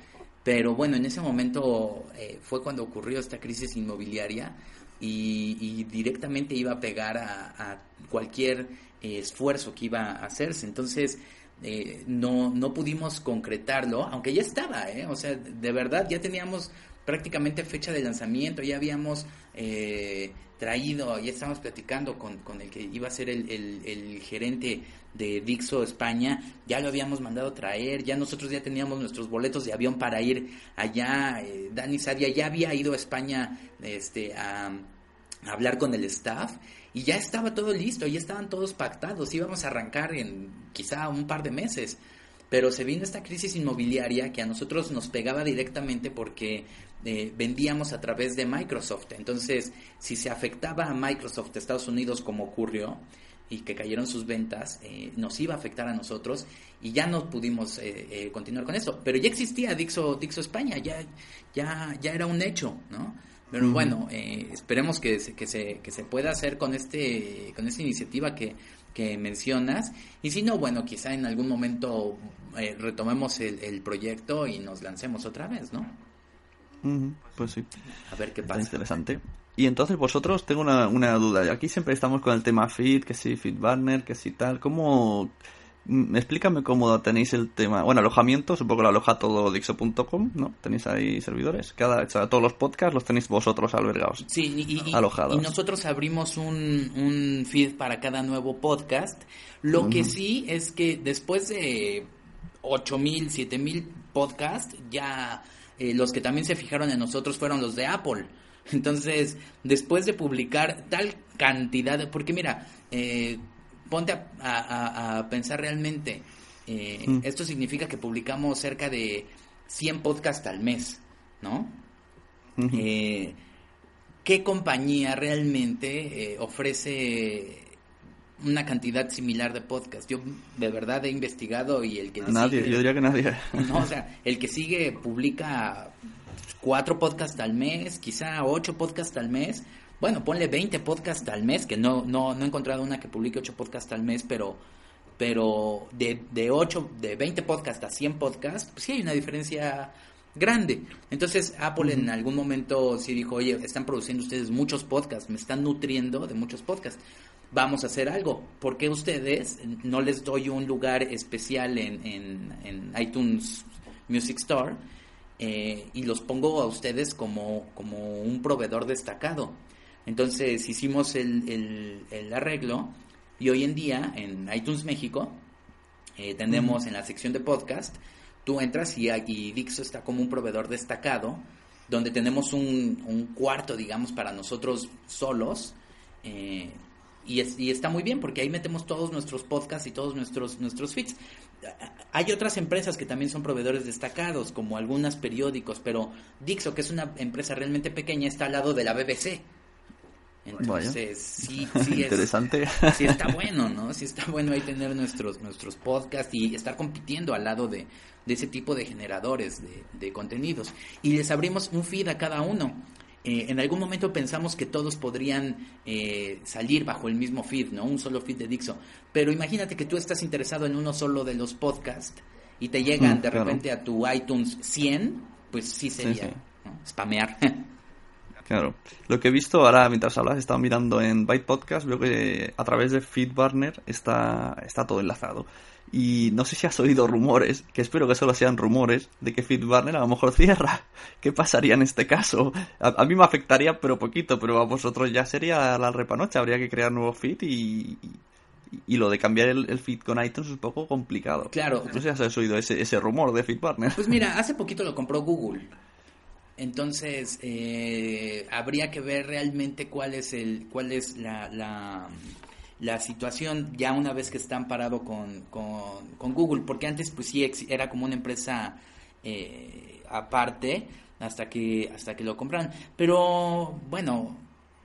Pero bueno, en ese momento eh, fue cuando ocurrió esta crisis inmobiliaria y, directamente iba a pegar a, cualquier eh, esfuerzo que iba a hacerse. Entonces, eh, no, no pudimos concretarlo, aunque ya estaba, ¿eh? O sea, de verdad ya teníamos prácticamente fecha de lanzamiento, ya habíamos eh, traído, ya estábamos platicando con, con, el que iba a ser el, el, gerente de Dixo España, ya lo habíamos mandado traer, ya nosotros ya teníamos nuestros boletos de avión para ir allá, eh, Dani Sadia ya había ido a España este, a, a hablar con el staff y ya estaba todo listo, ya estaban todos pactados, íbamos a arrancar en quizá un par de meses. Pero se vino esta crisis inmobiliaria que a nosotros nos pegaba directamente porque eh, vendíamos a través de Microsoft. Entonces, si se afectaba a Microsoft Estados Unidos como ocurrió y que cayeron sus ventas, eh, nos iba a afectar a nosotros y ya no pudimos eh, continuar con eso. Pero ya existía Dixo, Dixo España, ya, ya, ya era un hecho, ¿no? Pero bueno, esperemos que se, que, se, que se pueda hacer con, este, con esta iniciativa que que mencionas. Y si no, bueno, quizá en algún momento eh, retomemos el, proyecto y nos lancemos otra vez, ¿no? Pues sí. A ver qué pasa. interesante. Y entonces vosotros, tengo una, una duda. Aquí siempre estamos con el tema feed, que si banner, que si tal. ¿Cómo, Mm, explícame cómo tenéis el tema. Bueno, alojamiento, supongo que lo aloja todo Dixo.com, ¿no? Tenéis ahí servidores. Cada, todos los podcasts los tenéis vosotros albergados. Sí, y, alojados. y nosotros abrimos un, un, feed para cada nuevo podcast. Lo que sí es que después de 8000, 7000 podcasts, ya eh, los que también se fijaron en nosotros fueron los de Apple. Entonces, después de publicar tal cantidad, de, porque mira, eh, ponte a, pensar realmente, eh, mm. esto significa que publicamos cerca de 100 podcasts al mes, ¿no? ¿Qué compañía realmente ofrece una cantidad similar de podcasts? Yo de verdad he investigado y el que... Nadie, yo diría que nadie. No, o sea, el que sigue publica cuatro podcasts al mes, quizá ocho podcasts al mes, bueno, ponle 20 podcasts al mes, que no, no, no he encontrado una que publique 8 podcasts al mes, pero, pero de, de 8, de 20 podcasts a 100 podcasts, pues sí hay una diferencia grande. Entonces Apple en algún momento sí dijo, oye, están produciendo ustedes muchos podcasts, me están nutriendo de muchos podcasts. Vamos a hacer algo. ¿Por qué ustedes no les doy un lugar especial en, en, en iTunes Music Store eh, y los pongo a ustedes como, como un proveedor destacado? Entonces hicimos el, el, arreglo y hoy en día en iTunes México eh, tenemos en la sección de podcast, tú entras y, y Dixo está como un proveedor destacado, donde tenemos un, un cuarto, digamos, para nosotros solos. Eh, y, y, está muy bien porque ahí metemos todos nuestros podcasts y todos nuestros, nuestros feeds. Hay otras empresas que también son proveedores destacados, como algunos periódicos, pero Dixo, que es una empresa realmente pequeña, está al lado de la BBC. Entonces, sí, sí es, Interesante. Sí está bueno, ¿no? Sí está bueno ahí tener nuestros, nuestros podcasts y estar compitiendo al lado de, ese tipo de generadores de, contenidos. Y les abrimos un feed a cada uno. Eh, en algún momento pensamos que todos podrían eh, salir bajo el mismo feed, ¿no? Un solo feed de Dixo. Pero imagínate que tú estás interesado en uno solo de los podcasts y te llegan mm, de repente a tu iTunes 100, pues sí sería spamear. Claro. Lo que he visto ahora, mientras hablas, estaba mirando en Byte Podcast, veo que a través de FeedBurner está, está todo enlazado. Y no sé si has oído rumores, que espero que solo sean rumores, de que FeedBurner a lo mejor cierra. ¿Qué pasaría en este caso? A, mí me afectaría, pero poquito, pero a vosotros ya sería la repanocha. Habría que crear nuevo feed y, y, lo de cambiar el, feed con iTunes es un poco complicado. Claro. No sé si has oído ese, ese rumor de FeedBurner. Pues mira, hace poquito lo compró Google. Entonces, eh, habría que ver realmente cuál es, el, cuál es la, la, situación ya una vez que están parado con, con, Google, porque antes pues sí era como una empresa eh, aparte hasta que, hasta que lo compraron. Pero bueno,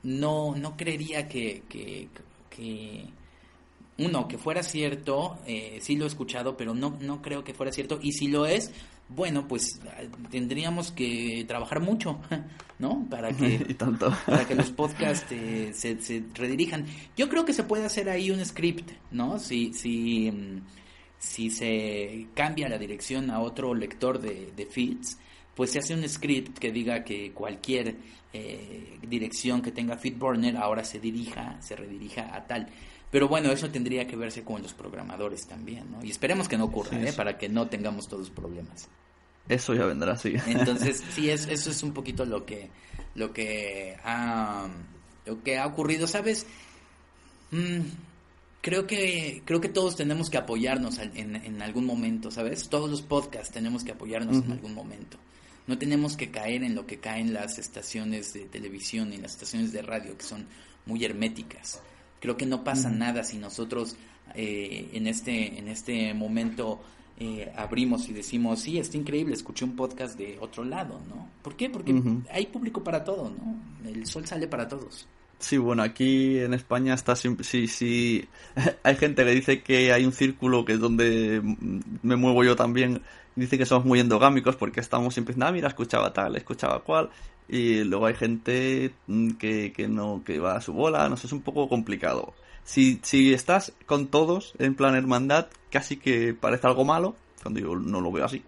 no, no creería que, que, que uno, que fuera cierto, eh, sí lo he escuchado, pero no, no creo que fuera cierto. Y si lo es, bueno, pues tendríamos que trabajar mucho, ¿no? Para que, Para que los podcasts eh, se, se, redirijan. Yo creo que se puede hacer ahí un script, ¿no? Si, si, mm, si se cambia la dirección a otro lector de, de feeds, pues se hace un script que diga que cualquier eh, dirección que tenga FeedBurner ahora se dirija, se redirija a tal. Pero bueno, eso tendría que verse con los programadores también, ¿no? Y esperemos que no ocurra, ¿eh? Para que no tengamos todos problemas. Eso ya vendrá, sí. Entonces, sí, es, eso es un poquito lo que, lo que ha, lo que ha ocurrido, ¿sabes? Mm, creo que, creo que todos tenemos que apoyarnos en, en, algún momento, ¿sabes? Todos los podcasts tenemos que apoyarnos en algún momento. No tenemos que caer en lo que caen las estaciones de televisión y las estaciones de radio, que son muy herméticas. Creo que no pasa nada si nosotros eh, en, este, en este momento eh, abrimos y decimos, sí, está increíble, escuché un podcast de otro lado, ¿no? ¿Por qué? Porque hay público para todo, ¿no? El sol sale para todos. Sí, bueno, aquí en España está sí, sí, hay gente que dice que hay un círculo que es donde me muevo yo también, dice que somos muy endogámicos porque estamos siempre ah, mira, escuchaba tal, escuchaba cual, y luego hay gente mm, que, que no que va a su bola, no sé, es un poco complicado. Si, si estás con todos en plan hermandad, casi que parece algo malo, cuando yo no lo veo así,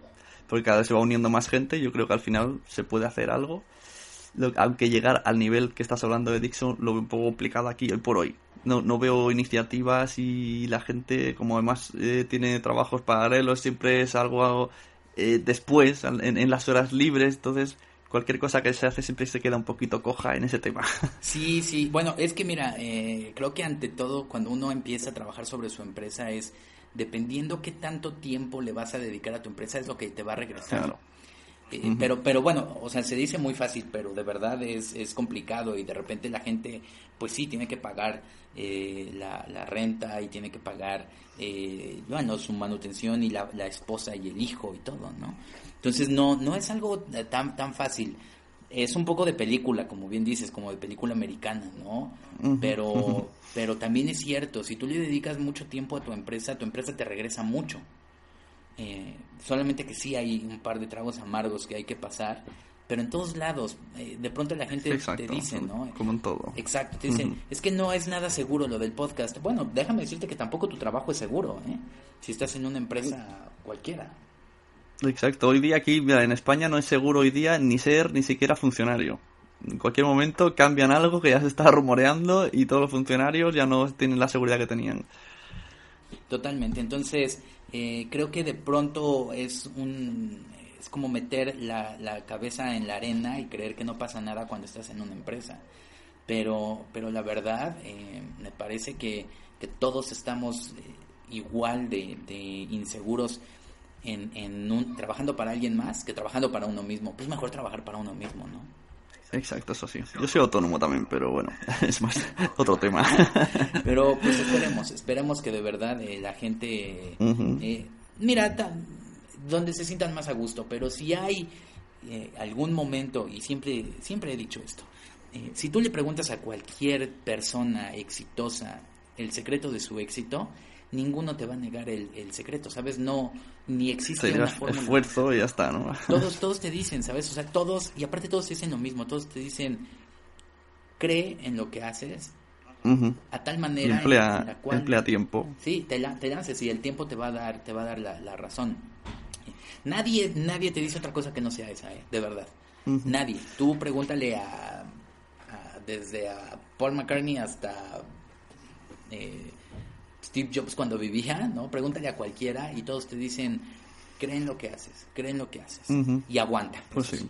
porque cada vez se va uniendo más gente, yo creo que al final se puede hacer algo. aunque llegar al nivel que estás hablando de Dixon lo veo un poco complicado aquí hoy por hoy. No, no veo iniciativas y la gente, como además eh, tiene trabajos paralelos, siempre es algo eh, después, en, en, las horas libres, entonces cualquier cosa que se hace siempre se queda un poquito coja en ese tema. Sí, sí, bueno, es que mira, eh, creo que ante todo cuando uno empieza a trabajar sobre su empresa es, dependiendo qué tanto tiempo le vas a dedicar a tu empresa, es lo que te va a regresar. Eh, pero, pero bueno, o sea, se dice muy fácil, pero de verdad es, es complicado y de repente la gente, pues sí, tiene que pagar eh, la, la, renta y tiene que pagar, bueno, su manutención y la, la esposa y el hijo y todo, ¿no? Entonces no, no es algo tan, tan fácil. Es un poco de película, como bien dices, como de película americana, ¿no? Pero, pero también es cierto, si tú le dedicas mucho tiempo a tu empresa, tu empresa te regresa mucho. Eh, solamente que sí hay un par de tragos amargos que hay que pasar, pero en todos lados, eh, de pronto la gente te dice, ¿no? Como en todo. Exacto, te dice, es que no es nada seguro lo del podcast. Bueno, déjame decirte que tampoco tu trabajo es seguro, ¿eh? Si estás en una empresa cualquiera. Exacto, hoy día aquí en España no es seguro hoy día ni ser ni siquiera funcionario. En cualquier momento cambian algo que ya se está rumoreando y todos los funcionarios ya no tienen la seguridad que tenían. Totalmente, entonces eh, creo que de pronto es un es como meter la, la, cabeza en la arena y creer que no pasa nada cuando estás en una empresa. Pero, pero la verdad, eh, me parece que, que todos estamos eh, igual de, de inseguros en, en un, trabajando para alguien más que trabajando para uno mismo. Pues mejor trabajar para uno mismo, ¿no? Exacto, eso sí. Yo soy autónomo también, pero bueno, es más otro tema. pero pues esperemos, esperemos que de verdad eh, la gente... Eh, mira, donde se sientan más a gusto, pero si hay eh, algún momento, y siempre, siempre he dicho esto, si tú le preguntas a cualquier persona exitosa el secreto de su éxito, ninguno te va a negar el, secreto, ¿sabes? No, ni existe una fórmula. esfuerzo y ya está, ¿no? Todos, todos te dicen, ¿sabes? O sea, todos, y aparte todos te dicen lo mismo, todos te dicen, cree en lo que haces, a tal manera emplea, en la cual, emplea tiempo. Sí, te, te lances y el tiempo te va a dar, te va a dar la, razón. Nadie, nadie te dice otra cosa que no sea esa, ¿eh? de verdad. Nadie. Tú pregúntale a, desde a Paul McCartney hasta eh, Steve Jobs cuando vivía, ¿no? Pregúntale a cualquiera y todos te dicen, creen lo que haces, creen lo que haces y aguanta. Pues sí.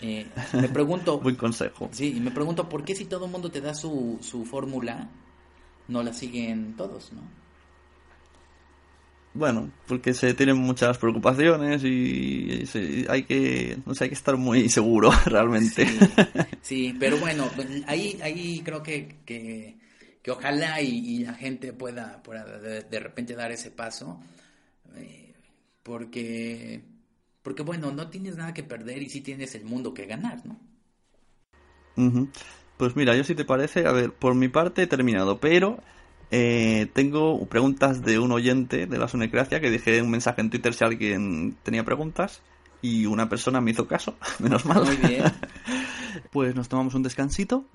Eh, me pregunto... Buen consejo. Sí, y me pregunto por qué si todo el mundo te da su, su fórmula, no la siguen todos, ¿no? Bueno, porque se tienen muchas preocupaciones y, hay que no sé, hay que estar muy seguro realmente. Sí, pero bueno, ahí ahí creo que, que, ojalá y, la gente pueda, de, repente dar ese paso, eh, porque porque bueno, no tienes nada que perder y sí tienes el mundo que ganar, ¿no? Pues mira, yo si te parece, a ver, por mi parte he terminado, pero eh, tengo preguntas de un oyente de la Sonecracia que dejé un mensaje en Twitter si alguien tenía preguntas y una persona me hizo caso, menos mal. Muy bien. pues nos tomamos un descansito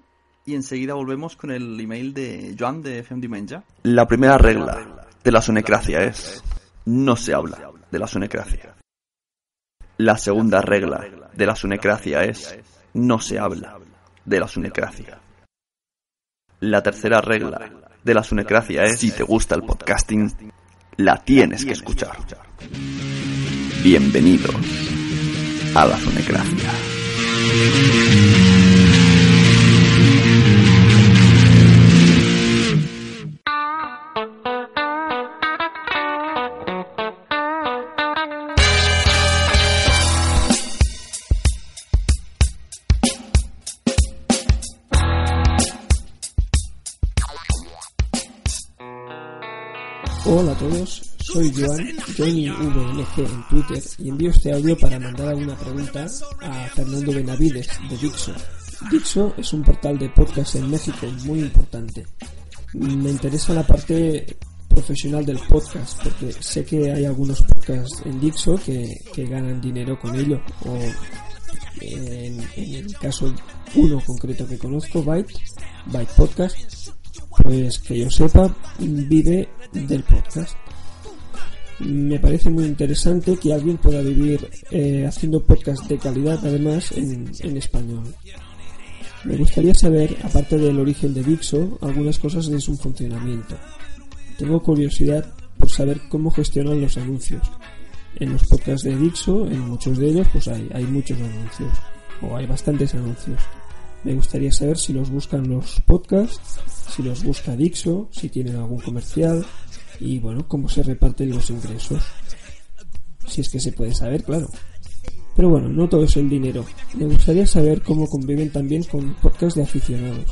y enseguida volvemos con el email de Joan de Femdimenja. La primera regla de la Sonecracia es no se habla de la Sonecracia. La segunda regla de la sunecracia es no se habla de la sunecracia. La tercera regla de la sunecracia es si te gusta el podcasting, la tienes que escuchar. Bienvenido a la sunecracia. Todos, soy Joan, JohnnyVLG en Twitter y envío este audio para mandar alguna pregunta a Fernando Benavides de Dixo. Dixo es un portal de podcast en México muy importante. Me interesa la parte profesional del podcast porque sé que hay algunos podcasts en Dixo que, ganan dinero con ello o en, en el caso uno concreto que conozco, Byte, Byte Podcast, pues que yo sepa, vive del podcast. Me parece muy interesante que alguien pueda vivir eh, haciendo podcast de calidad, además en, español. Me gustaría saber, aparte del origen de Dixo, algunas cosas de su funcionamiento. Tengo curiosidad por saber cómo gestionan los anuncios. En los podcasts de Dixo, en muchos de ellos, pues hay muchos anuncios, o hay bastantes anuncios. Me gustaría saber si los buscan los podcasts, si los busca Dixo, si tienen algún comercial y bueno, cómo se reparten los ingresos. Si es que se puede saber, claro. Pero bueno, no todo es el dinero. Me gustaría saber cómo conviven también con podcasts de aficionados.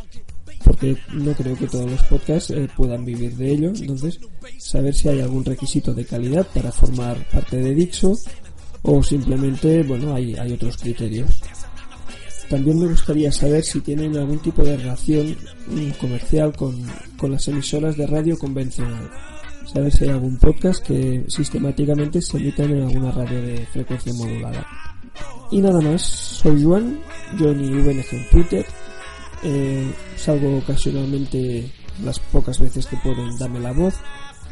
Porque no creo que todos los podcasts eh, puedan vivir de ello. Entonces, saber si hay algún requisito de calidad para formar parte de Dixo o simplemente, bueno, hay, hay otros criterios. También me gustaría saber si tienen algún tipo de relación comercial con, las emisoras de radio convencional. Saber si hay algún podcast que sistemáticamente se emitan en alguna radio de frecuencia modulada. Y nada más, soy Juan, Johnny VNG en Twitter. Eh, salgo ocasionalmente las pocas veces que pueden darme la voz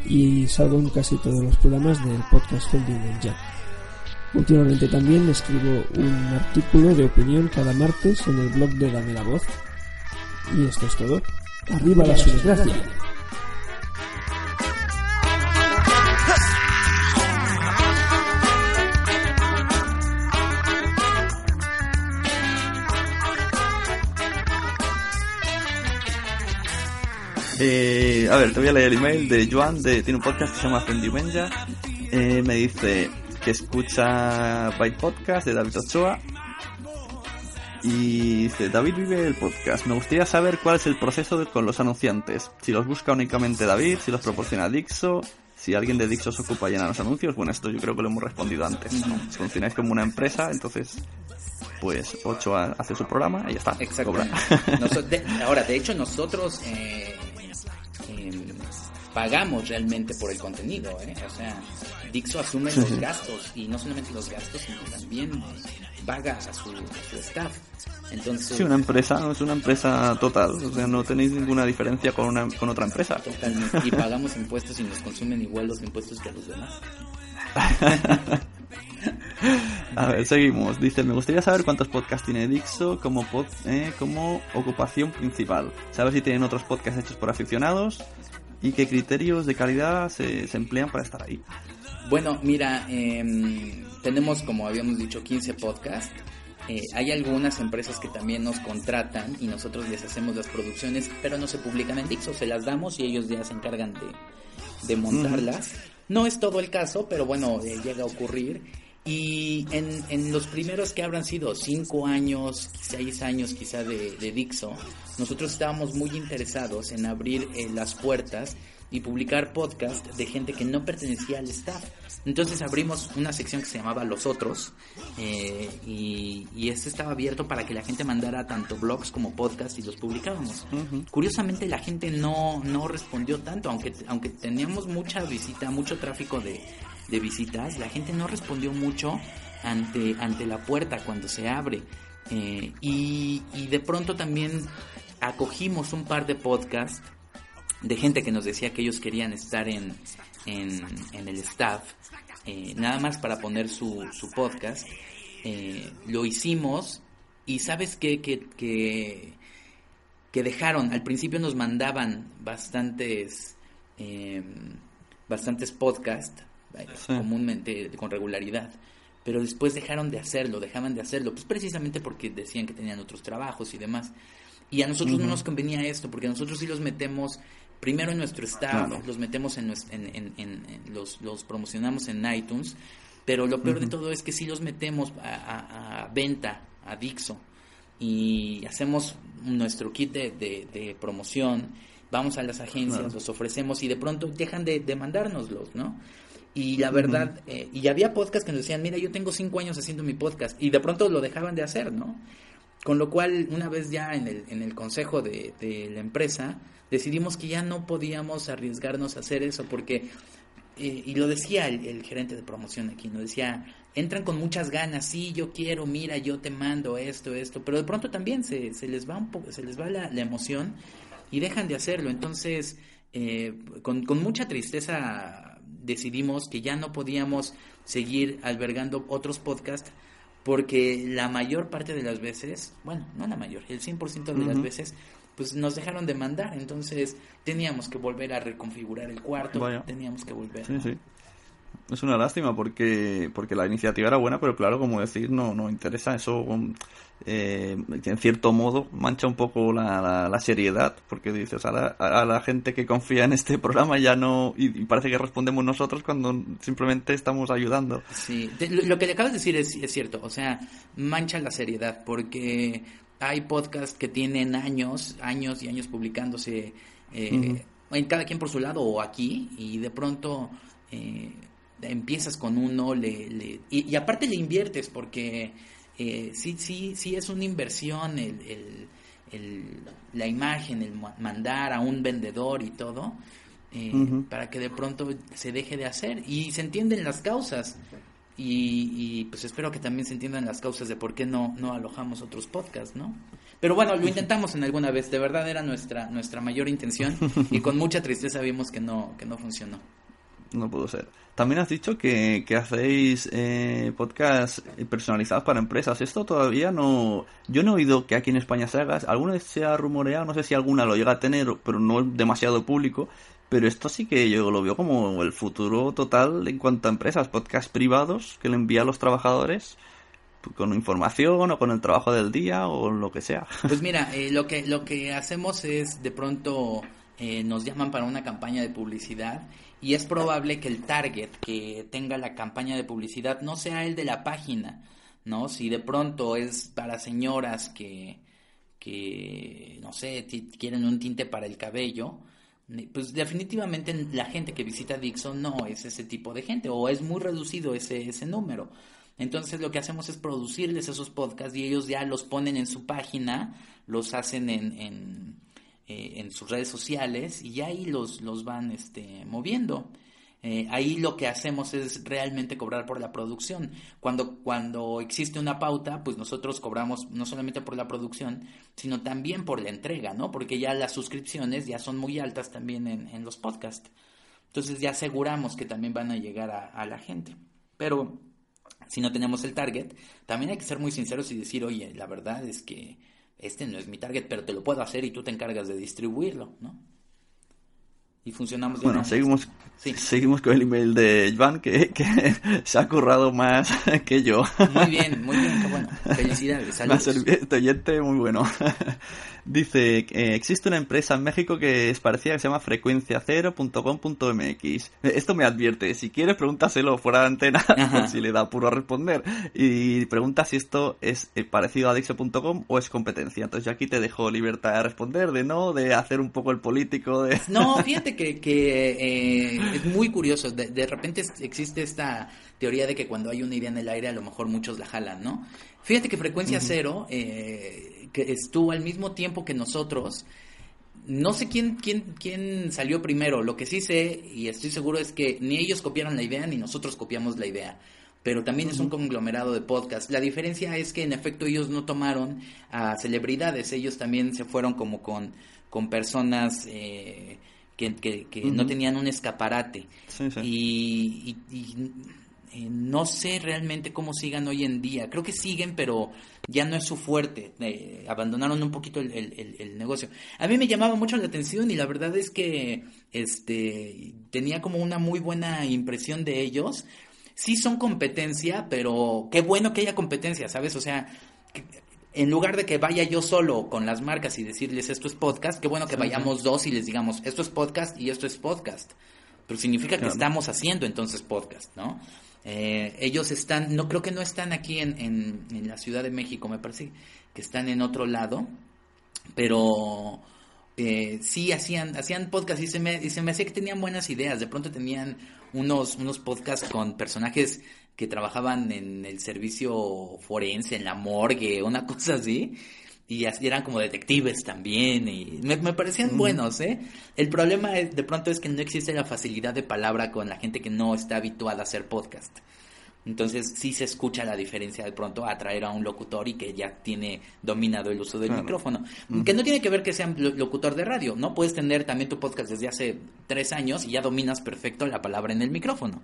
y salgo en casi todos los programas del podcast Funding Ya. Últimamente también escribo un artículo de opinión cada martes en el blog de Dame la Voz. Y esto es todo. Arriba la desgracia. Eh, a ver, te voy a leer el email de Joan, de, tiene un podcast que se llama Fendimenja. Eh, me dice, que escucha Byte Podcast de David Ochoa. Y dice, David vive el podcast. Me gustaría saber cuál es el proceso con los anunciantes. Si los busca únicamente David, si los proporciona Dixo, si alguien de Dixo se ocupa de llenar los anuncios. Bueno, esto yo creo que lo hemos respondido antes. Si funcionáis como una empresa, entonces pues Ochoa hace su programa y ya está. Exacto. ahora, de hecho, nosotros... Eh em, pagamos realmente por el contenido, ¿eh? O sea, Dixo asume los gastos y no solamente los gastos, sino también paga a su, staff. Entonces, sí, una empresa, es una empresa total, o sea, no tenéis ninguna diferencia con, una, con otra empresa. Totalmente, y pagamos impuestos y nos consumen igual los impuestos que los demás. A ver, seguimos. Dice, me gustaría saber cuántos podcasts tiene Dixo como, pod, eh, como ocupación principal. ¿Sabes si tienen otros podcasts hechos por aficionados? ¿Y qué criterios de calidad se, emplean para estar ahí? Bueno, mira, em, tenemos, como habíamos dicho, 15 podcasts. Eh, hay algunas empresas que también nos contratan y nosotros les hacemos las producciones, pero no se publican en Dixo, se las damos y ellos ya se encargan de, de montarlas. No es todo el caso, pero bueno, eh, llega a ocurrir. Y en, en, los primeros que habrán sido cinco años, seis años quizá de, de Dixo, nosotros estábamos muy interesados en abrir eh, las puertas y publicar podcast de gente que no pertenecía al staff. Entonces abrimos una sección que se llamaba Los Otros eh, y, y este estaba abierto para que la gente mandara tanto blogs como podcasts y los publicábamos. Curiosamente la gente no, no respondió tanto, aunque, aunque teníamos mucha visita, mucho tráfico de, de visitas, la gente no respondió mucho ante, ante la puerta cuando se abre. Eh, y, de pronto también acogimos un par de podcasts de gente que nos decía que ellos querían estar en, en, el staff, eh, nada más para poner su, su podcast. Eh, lo hicimos y sabes que, que, que, dejaron, al principio nos mandaban bastantes, bastantes podcasts comúnmente con regularidad. Pero después dejaron de hacerlo, dejaban de hacerlo, pues precisamente porque decían que tenían otros trabajos y demás. Y a nosotros no nos convenía esto, porque nosotros sí los metemos primero en nuestro estado, los metemos en, en, los, los promocionamos en iTunes, pero lo peor de todo es que sí los metemos a, venta, a Dixo, y hacemos nuestro kit de, de, promoción, vamos a las agencias, los ofrecemos y de pronto dejan de, de mandárnoslos, ¿no? Y la verdad, eh, y había podcasts que nos decían, mira, yo tengo cinco años haciendo mi podcast, y de pronto lo dejaban de hacer, ¿no? Con lo cual, una vez ya en el, en el consejo de, la empresa, decidimos que ya no podíamos arriesgarnos a hacer eso, porque, eh, y lo decía el, gerente de promoción aquí, nos decía, entran con muchas ganas, sí, yo quiero, mira, yo te mando esto, esto, pero de pronto también se, se les va un poco, se les va la, la emoción y dejan de hacerlo. Entonces, eh, con, con mucha tristeza decidimos que ya no podíamos seguir albergando otros podcasts porque la mayor parte de las veces, bueno, no la mayor, el 100% de las veces, pues nos dejaron de mandar, entonces teníamos que volver a reconfigurar el cuarto, teníamos que volver. Sí, sí. Es una lástima porque porque la iniciativa era buena, pero claro, como decir, no no interesa eso. Eh, en cierto modo mancha un poco la, la, seriedad, porque dices a la, a la, gente que confía en este programa ya no, y, parece que respondemos nosotros cuando simplemente estamos ayudando. Sí, lo, que le acabas de decir es, es cierto, o sea, mancha la seriedad, porque hay podcasts que tienen años, años y años publicándose, eh, en cada quien por su lado o aquí, y de pronto... Eh, empiezas con uno, le, le y, aparte le inviertes porque eh, sí, sí, sí es una inversión el, el, la imagen, el mandar a un vendedor y todo, eh, para que de pronto se deje de hacer y se entienden las causas. Y, y, pues espero que también se entiendan las causas de por qué no, no alojamos otros podcasts, ¿no? Pero bueno, lo intentamos en alguna vez, de verdad era nuestra, nuestra mayor intención y con mucha tristeza vimos que no, que no funcionó no pudo ser. También has dicho que, hacéis eh, podcasts personalizados para empresas. Esto todavía no... Yo no he oído que aquí en España se haga. Alguna se ha rumoreado, no sé si alguna lo llega a tener, pero no es demasiado público. Pero esto sí que yo lo veo como el futuro total en cuanto a empresas, podcasts privados que le envían a los trabajadores con información o con el trabajo del día o lo que sea. Pues mira, eh, lo que lo que hacemos es de pronto eh, nos llaman para una campaña de publicidad y es probable que el target que tenga la campaña de publicidad no sea el de la página, ¿no? Si de pronto es para señoras que, que no sé, quieren un tinte para el cabello, pues definitivamente la gente que visita Dixon no es ese tipo de gente o es muy reducido ese, ese número. Entonces lo que hacemos es producirles esos podcasts y ellos ya los ponen en su página, los hacen en, en sus redes sociales y ahí los, los van este, moviendo. Eh, ahí lo que hacemos es realmente cobrar por la producción. Cuando, cuando existe una pauta, pues nosotros cobramos no solamente por la producción, sino también por la entrega, ¿no? Porque ya las suscripciones ya son muy altas también en, los podcasts. Entonces ya aseguramos que también van a llegar a, a la gente. Pero si no tenemos el target, también hay que ser muy sinceros y decir, oye, la verdad es que este no es mi target, pero te lo puedo hacer y tú te encargas de distribuirlo, ¿no? y funcionamos Bueno, seguimos, seguimos con el email de Iván, que, que se ha currado más que yo. Muy bien, muy bien, qué bueno. Felicidades, saludos. Este oyente muy bueno. Dice, que existe una empresa en México que es parecida que se llama frecuenciacero.com.mx. Esto me advierte, si quieres pregúntaselo fuera de antena, si le da puro a responder. Y pregunta si esto es eh, parecido a Dixo.com o es competencia. Entonces yo aquí te dejo libertad de responder, de no, de hacer un poco el político. de No, fíjate que, que eh, es muy curioso. De, de repente existe esta teoría de que cuando hay una idea en el aire a lo mejor muchos la jalan, ¿no? Fíjate que Frecuencia Cero, eh, que estuvo al mismo tiempo que nosotros, no sé quién, quién, quién salió primero, lo que sí sé y estoy seguro es que ni ellos copiaron la idea ni nosotros copiamos la idea. Pero también es un conglomerado de podcast. La diferencia es que en efecto ellos no tomaron a celebridades, ellos también se fueron como con, con personas eh, que, que, no tenían un escaparate. y, eh, no sé realmente cómo sigan hoy en día. Creo que siguen, pero ya no es su fuerte. Eh, abandonaron un poquito el, negocio. A mí me llamaba mucho la atención y la verdad es que este tenía como una muy buena impresión de ellos. Sí son competencia, pero qué bueno que haya competencia, ¿sabes? O sea, en lugar de que vaya yo solo con las marcas y decirles esto es podcast, qué bueno que vayamos dos y les digamos esto es podcast y esto es podcast. Pero significa que estamos haciendo entonces podcast, ¿no? Eh, ellos están, no creo que no están aquí en, en, la Ciudad de México, me parece que están en otro lado, pero eh, sí hacían, hacían podcast y se, me, y se me hacía que tenían buenas ideas. De pronto tenían unos, unos podcasts con personajes que trabajaban en el servicio forense, en la morgue, una cosa así y eran como detectives también y me, parecían buenos, ¿eh? El problema de pronto es que no existe la facilidad de palabra con la gente que no está habituada a hacer podcast. Entonces sí se escucha la diferencia de pronto a traer a un locutor y que ya tiene dominado el uso del micrófono. Que no tiene que ver que sea locutor de radio, ¿no? Puedes tener también tu podcast desde hace tres años y ya dominas perfecto la palabra en el micrófono.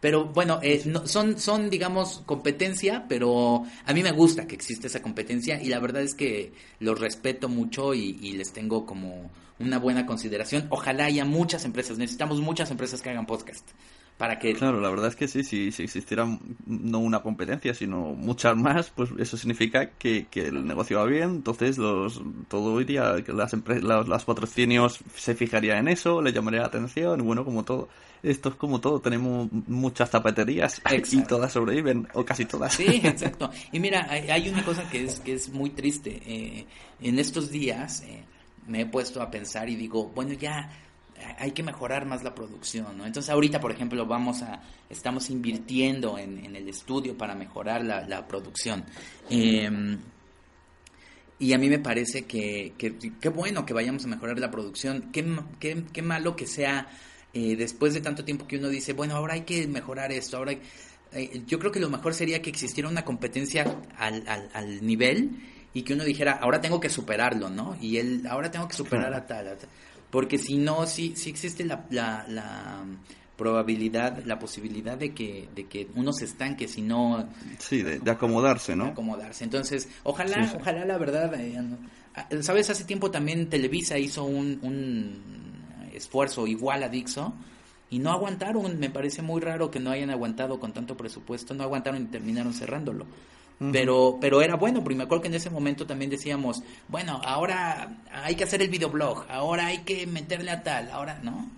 Pero bueno, eh, son, son, digamos, competencia, pero a mí me gusta que existe esa competencia y la verdad es que los respeto mucho y, les tengo como una buena consideración. Ojalá haya muchas empresas, necesitamos muchas empresas que hagan podcast. Para que... Claro, la verdad es que sí, si existiera no una competencia, sino muchas más, pues eso significa que, que el negocio va bien, entonces los, todo iría, las, empresas, los, patrocinios se fijaría en eso, le llamaría la atención, y bueno, como todo esto es como todo, tenemos muchas zapaterías y todas sobreviven, o casi todas. Sí, exacto. Y mira, hay, una cosa que es, que es muy triste. Eh, en estos días eh, me he puesto a pensar y digo, bueno, ya hay que mejorar más la producción, ¿no? Entonces ahorita, por ejemplo, vamos a, estamos invirtiendo en, el estudio para mejorar la, producción. Em, y a mí me parece que, qué bueno que vayamos a mejorar la producción, qué, qué, qué malo que sea eh, después de tanto tiempo que uno dice, bueno, ahora hay que mejorar esto, ahora eh, yo creo que lo mejor sería que existiera una competencia al, al, nivel y que uno dijera, ahora tengo que superarlo, ¿no? Y él, ahora tengo que superar a tal, porque si no, sí, sí existe la, la, probabilidad, la posibilidad de que, de que uno se estanque, si no... Sí, de, acomodarse, ¿no? De acomodarse. Entonces, ojalá, ojalá la verdad, eh, ¿sabes? Hace tiempo también Televisa hizo un esfuerzo igual a Dixo y no aguantaron. Me parece muy raro que no hayan aguantado con tanto presupuesto, no aguantaron y terminaron cerrándolo. Pero, pero era bueno, porque me acuerdo que en ese momento también decíamos, bueno, ahora hay que hacer el videoblog, ahora hay que meterle a tal, ahora, ¿no?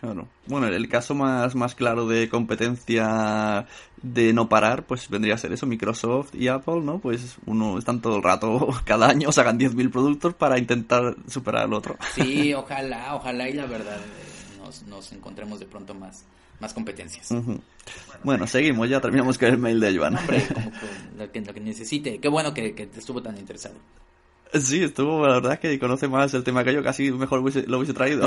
Claro. Bueno, el caso más, más claro de competencia de no parar, pues vendría a ser eso, Microsoft y Apple, ¿no? Pues uno están todo el rato, cada año sacan 10.000 productos para intentar superar al otro. Sí, ojalá, ojalá y la verdad eh, nos, nos encontremos de pronto más, más competencias. Bueno, seguimos, ya terminamos con el mail de Joan. Hombre, como lo, que, necesite. Qué bueno que, que estuvo tan interesado. Sí, estuvo, la verdad es que conoce más el tema que yo, casi mejor lo hubiese traído.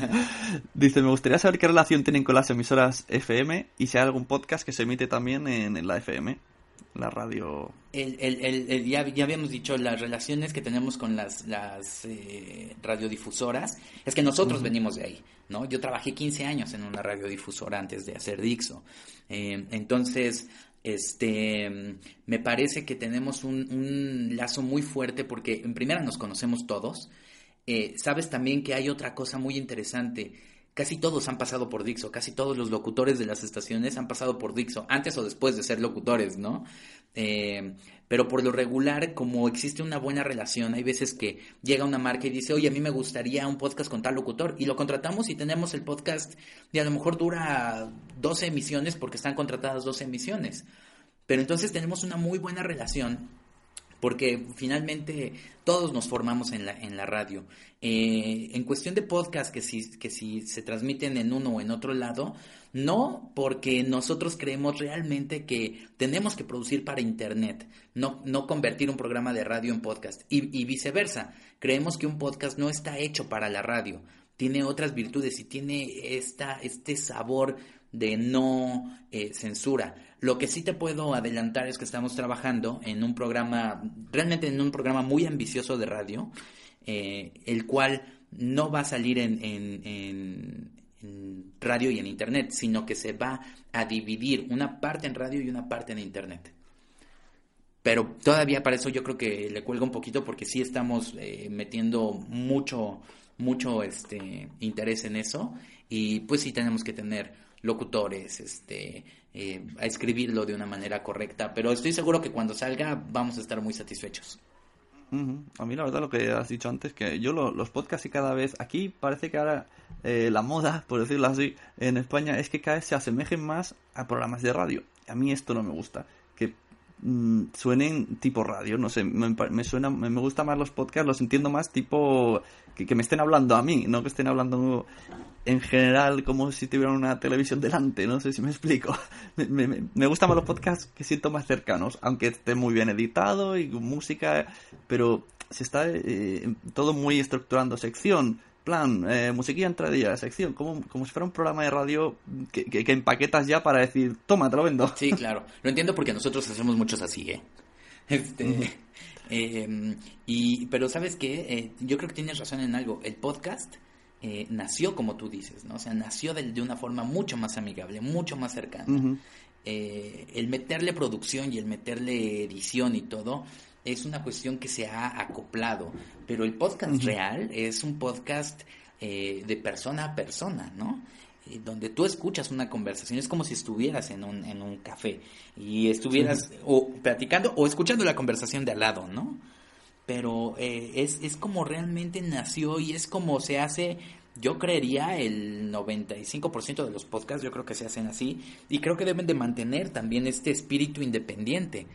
Dice, me gustaría saber qué relación tienen con las emisoras FM y si hay algún podcast que se emite también en, la FM, la radio. El, el, ya, ya, habíamos dicho las relaciones que tenemos con las, las eh, radiodifusoras, es que nosotros venimos de ahí, ¿no? Yo trabajé 15 años en una radiodifusora antes de hacer Dixo. Eh, entonces, este, me parece que tenemos un, lazo muy fuerte porque en primera nos conocemos todos. Eh, sabes también que hay otra cosa muy interesante. Casi todos han pasado por Dixo, casi todos los locutores de las estaciones han pasado por Dixo, antes o después de ser locutores, ¿no? Eh, pero por lo regular, como existe una buena relación, hay veces que llega una marca y dice, oye, a mí me gustaría un podcast con tal locutor, y lo contratamos y tenemos el podcast, y a lo mejor dura 12 emisiones porque están contratadas 12 emisiones. Pero entonces tenemos una muy buena relación porque finalmente todos nos formamos en la, en la radio. Eh, en cuestión de podcast, que si, que si se transmiten en uno o en otro lado, no porque nosotros creemos realmente que tenemos que producir para Internet, no, no convertir un programa de radio en podcast. Y, y viceversa, creemos que un podcast no está hecho para la radio, tiene otras virtudes y tiene esta, este sabor de no eh, censura. Lo que sí te puedo adelantar es que estamos trabajando en un programa, realmente en un programa muy ambicioso de radio, eh, el cual no va a salir en, en, radio y en internet, sino que se va a dividir una parte en radio y una parte en internet. Pero todavía para eso yo creo que le cuelga un poquito porque sí estamos eh, metiendo mucho, mucho este, interés en eso y pues sí tenemos que tener locutores, este, eh, a escribirlo de una manera correcta, pero estoy seguro que cuando salga vamos a estar muy satisfechos. A mí la verdad lo que has dicho antes, que yo los podcasts y cada vez, aquí parece que ahora eh, la moda, por decirlo así, en España es que cada vez se asemejen más a programas de radio. A mí esto no me gusta, que mm, suenen tipo radio, no sé, me, suena, me, me gusta más los podcasts, los entiendo más tipo que, me estén hablando a mí, no que estén hablando en general como si tuvieran una televisión delante, no sé si me explico. Me, me, gustan más los podcasts que siento más cercanos, aunque esté muy bien editado y música, pero se está eh, todo muy estructurando sección, plan, eh, musiquilla entradilla, sección, como, como si fuera un programa de radio que, que, empaquetas ya para decir, toma, te lo vendo. Sí, claro, lo entiendo porque nosotros hacemos muchos así, ¿eh? Este, Em, y, pero sabes qué, eh, yo creo que tienes razón en algo. El podcast eh, nació como tú dices, ¿no? O sea, nació de, una forma mucho más amigable, mucho más cercana. Eh, el meterle producción y el meterle edición y todo es una cuestión que se ha acoplado. Pero el podcast real es un podcast de persona a persona, ¿no? donde tú escuchas una conversación, es como si estuvieras en un, en un café y estuvieras o platicando o escuchando la conversación de al lado, ¿no? Pero eh, es, es como realmente nació y es como se hace, yo creería, el 95% de los podcasts, yo creo que se hacen así y creo que deben de mantener también este espíritu independiente.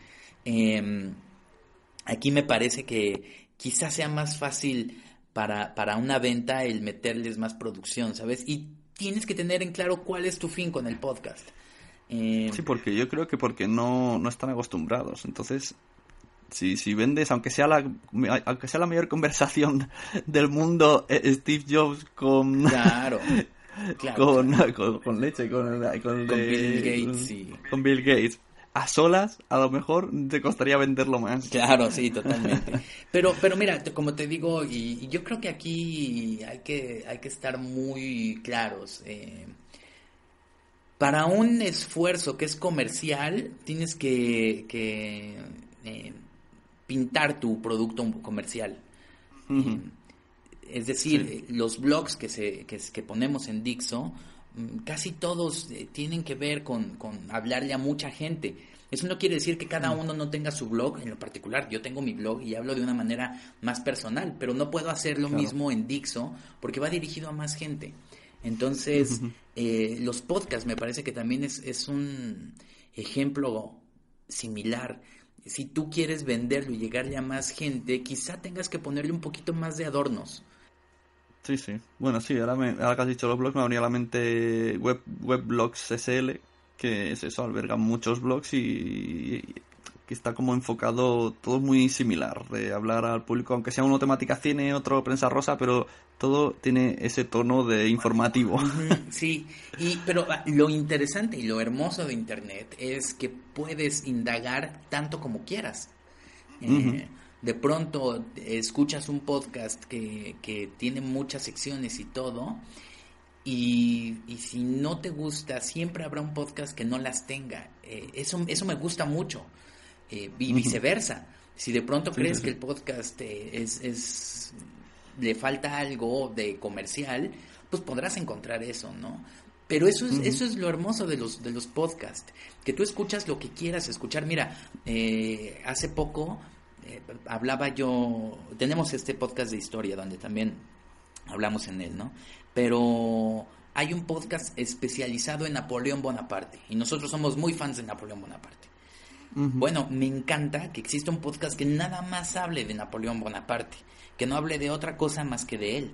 Em, aquí me parece que quizás sea más fácil para, para una venta el meterles más producción, ¿sabes? Y tienes que tener en claro cuál es tu fin con el podcast. Eh, sí, porque yo creo que porque no, no están acostumbrados. Entonces, si, si vendes, aunque sea la aunque sea la mayor conversación del mundo, eh, Steve Jobs con claro, con, con, leche, con, con, Bill Gates, con Bill Gates a solas, a lo mejor te costaría venderlo más. Claro, sí, totalmente. Pero, pero mira, como te digo, y, yo creo que aquí hay que, hay que estar muy claros. Eh, para un esfuerzo que es comercial, tienes que, eh, pintar tu producto comercial. Eh, es decir, los blogs que, se, que, que ponemos en Dixo casi todos eh, tienen que ver con, con, hablarle a mucha gente. Eso no quiere decir que cada mm. uno no tenga su blog, en lo particular yo tengo mi blog y hablo de una manera más personal, pero no puedo hacer lo mismo en Dixo porque va dirigido a más gente. Entonces, eh, los podcasts me parece que también es, es un ejemplo similar. Si tú quieres venderlo y llegarle a más gente, quizá tengas que ponerle un poquito más de adornos. Sí, sí. Bueno, sí, ahora, me, ahora que has dicho los blogs, me venía a la mente web, Webblogs SL, que es eso, alberga muchos blogs y, que está como enfocado todo muy similar, de hablar al público, aunque sea uno temática cine, otro prensa rosa, pero todo tiene ese tono de informativo. Sí, y, pero ah, lo interesante y lo hermoso de Internet es que puedes indagar tanto como quieras. Eh, de pronto escuchas un podcast que, que tiene muchas secciones y todo, y, si no te gusta, siempre habrá un podcast que no las tenga. Eh, eso, eso me gusta mucho. Eh, y viceversa. Si de pronto crees que el podcast eh, es, es, le falta algo de comercial, pues podrás encontrar eso, ¿no? Pero eso es, eso es lo hermoso de los, de los podcasts, que tú escuchas lo que quieras escuchar. Mira, hace poco hablaba yo, tenemos este podcast de historia donde también hablamos en él, ¿no? Pero hay un podcast especializado en Napoleón Bonaparte y nosotros somos muy fans de Napoleón Bonaparte. Bueno, me encanta que exista un podcast que nada más hable de Napoleón Bonaparte, que no hable de otra cosa más que de él,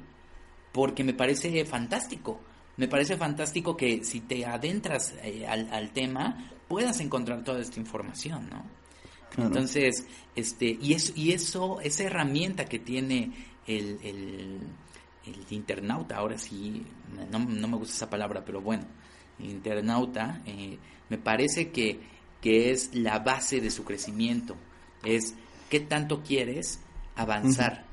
porque me parece fantástico. Me parece fantástico que si te adentras eh, al, tema puedas encontrar toda esta información, ¿no? Entonces, este, y eso, y eso, esa herramienta que tiene el, el internauta, ahora sí, no, me gusta esa palabra, pero bueno, internauta, eh, me parece que, que es la base de su crecimiento, es qué tanto quieres avanzar.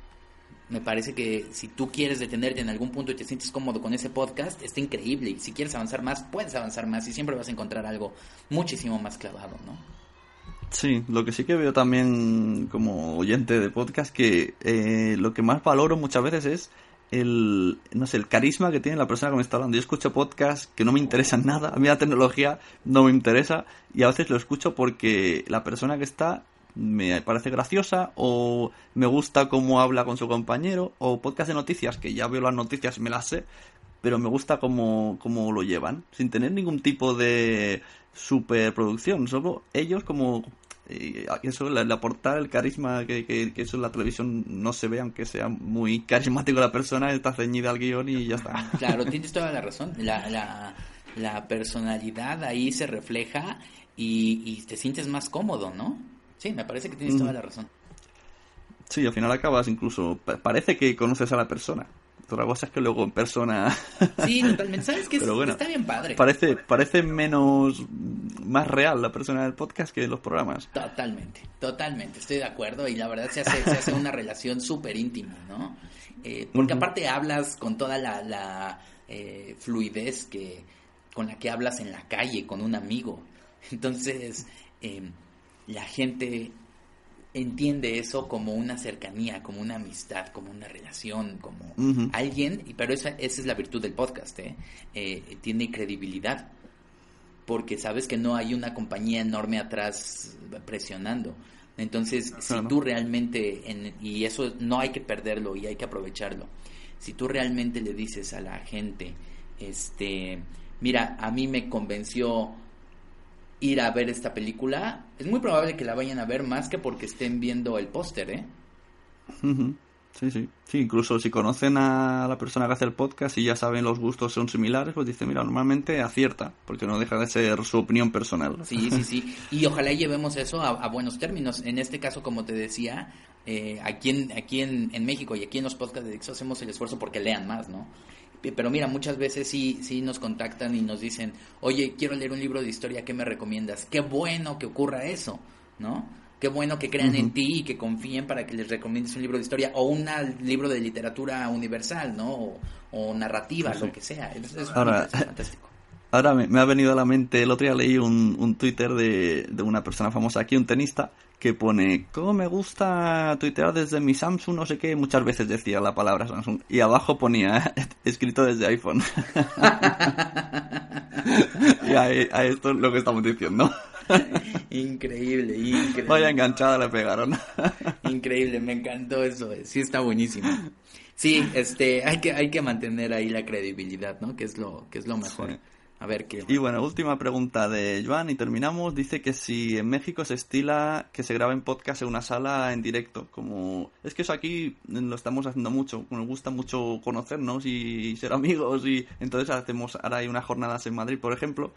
Me parece que si tú quieres detenerte en algún punto y te sientes cómodo con ese podcast, está increíble. Y si quieres avanzar más, puedes avanzar más y siempre vas a encontrar algo muchísimo más clavado, ¿no? Sí, lo que sí que veo también como oyente de podcast que eh, lo que más valoro muchas veces es el, no sé, el carisma que tiene la persona que me está hablando. Yo escucho podcasts que no me interesan nada, a mí la tecnología no me interesa y a veces lo escucho porque la persona que está me parece graciosa o me gusta cómo habla con su compañero o podcast de noticias que ya veo las noticias me las sé, pero me gusta cómo, cómo lo llevan, sin tener ningún tipo de superproducción, solo ellos como y eso, le, aportar el carisma que, que, eso en la televisión no se ve, aunque sea muy carismático la persona, está ceñida al guion y ya está. Claro, tienes toda la razón. La, la, personalidad ahí se refleja y, te sientes más cómodo, ¿no? Sí, me parece que tienes toda la razón. Sí, al final acabas incluso, parece que conoces a la persona. Otra cosa es que luego en persona. Sí, totalmente. ¿Sabes qué? está bien padre. Parece, parece menos. más real la persona del podcast que los programas. Totalmente, totalmente. Estoy de acuerdo. Y la verdad se hace, se hace una relación súper íntima, ¿no? Eh, porque aparte hablas con toda la, la eh, fluidez que con la que hablas en la calle con un amigo. Entonces, eh, la gente entiende eso como una cercanía, como una amistad, como una relación, como alguien, pero esa, esa es la virtud del podcast, ¿eh? ¿eh? tiene credibilidad, porque sabes que no hay una compañía enorme atrás presionando. Entonces, si tú realmente, y eso no hay que perderlo y hay que aprovecharlo, si tú realmente le dices a la gente, este, mira, a mí me convenció ir a ver esta película, es muy probable que la vayan a ver más que porque estén viendo el póster, ¿eh? Sí, sí. Sí, incluso si conocen a la persona que hace el podcast y ya saben los gustos son similares, pues dicen, mira, normalmente acierta, porque no deja de ser su opinión personal. Sí, sí, sí. Y ojalá llevemos eso a, buenos términos. En este caso, como te decía, eh, aquí, en, aquí en, en, México y aquí en los podcasts de Dixo hacemos el esfuerzo porque lean más, ¿no? Pero mira, muchas veces sí, sí nos contactan y nos dicen, oye, quiero leer un libro de historia, ¿qué me recomiendas? Qué bueno que ocurra eso, ¿no? Qué bueno que crean en ti y que confíen para que les recomiendes un libro de historia o un libro de literatura universal, ¿no? O, narrativa, lo que sea. Es, Ahora, fantástico. Ahora me, ha venido a la mente, el otro día leí un, un Twitter de, de una persona famosa aquí, un tenista, que pone, ¿cómo me gusta tuitear desde mi Samsung? No sé qué, muchas veces decía la palabra Samsung. Y abajo ponía, escrito desde iPhone. y a, esto es lo que estamos diciendo. increíble, increíble. Vaya enganchada le pegaron. increíble, me encantó eso. Sí, está buenísimo. Sí, este, hay que, hay que mantener ahí la credibilidad, ¿no? Que es lo, que es lo mejor. A ver qué. Y bueno, última pregunta de Joan y terminamos. Dice que si en México se estila que se graben podcast en una sala en directo, como es que eso aquí lo estamos haciendo mucho. Nos gusta mucho conocernos y ser amigos y entonces hacemos ahora hay unas jornadas en Madrid, por ejemplo,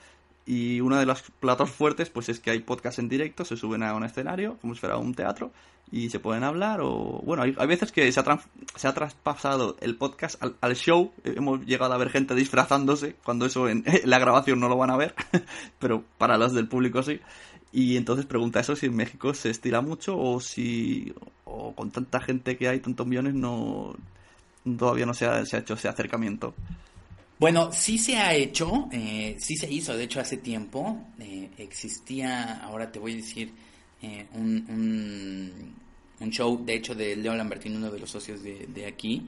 Y una de los platos fuertes, pues es que hay podcast en directo, se suben a un escenario, como si fuera un teatro, y se pueden hablar. O bueno, hay, veces que se ha, se ha traspasado el podcast al, show. Hemos llegado a ver gente disfrazándose, cuando eso en, la grabación no lo van a ver, pero para los del público sí. Y entonces pregunta eso si en México se estira mucho o si o con tanta gente que hay, tantos millones, no todavía no se ha, se ha hecho ese acercamiento. Bueno, sí se ha hecho, eh, sí se hizo, de hecho hace tiempo eh, existía, ahora te voy a decir, eh, un, un, show, de hecho, de Leo Lambertino, uno de los socios de, de aquí,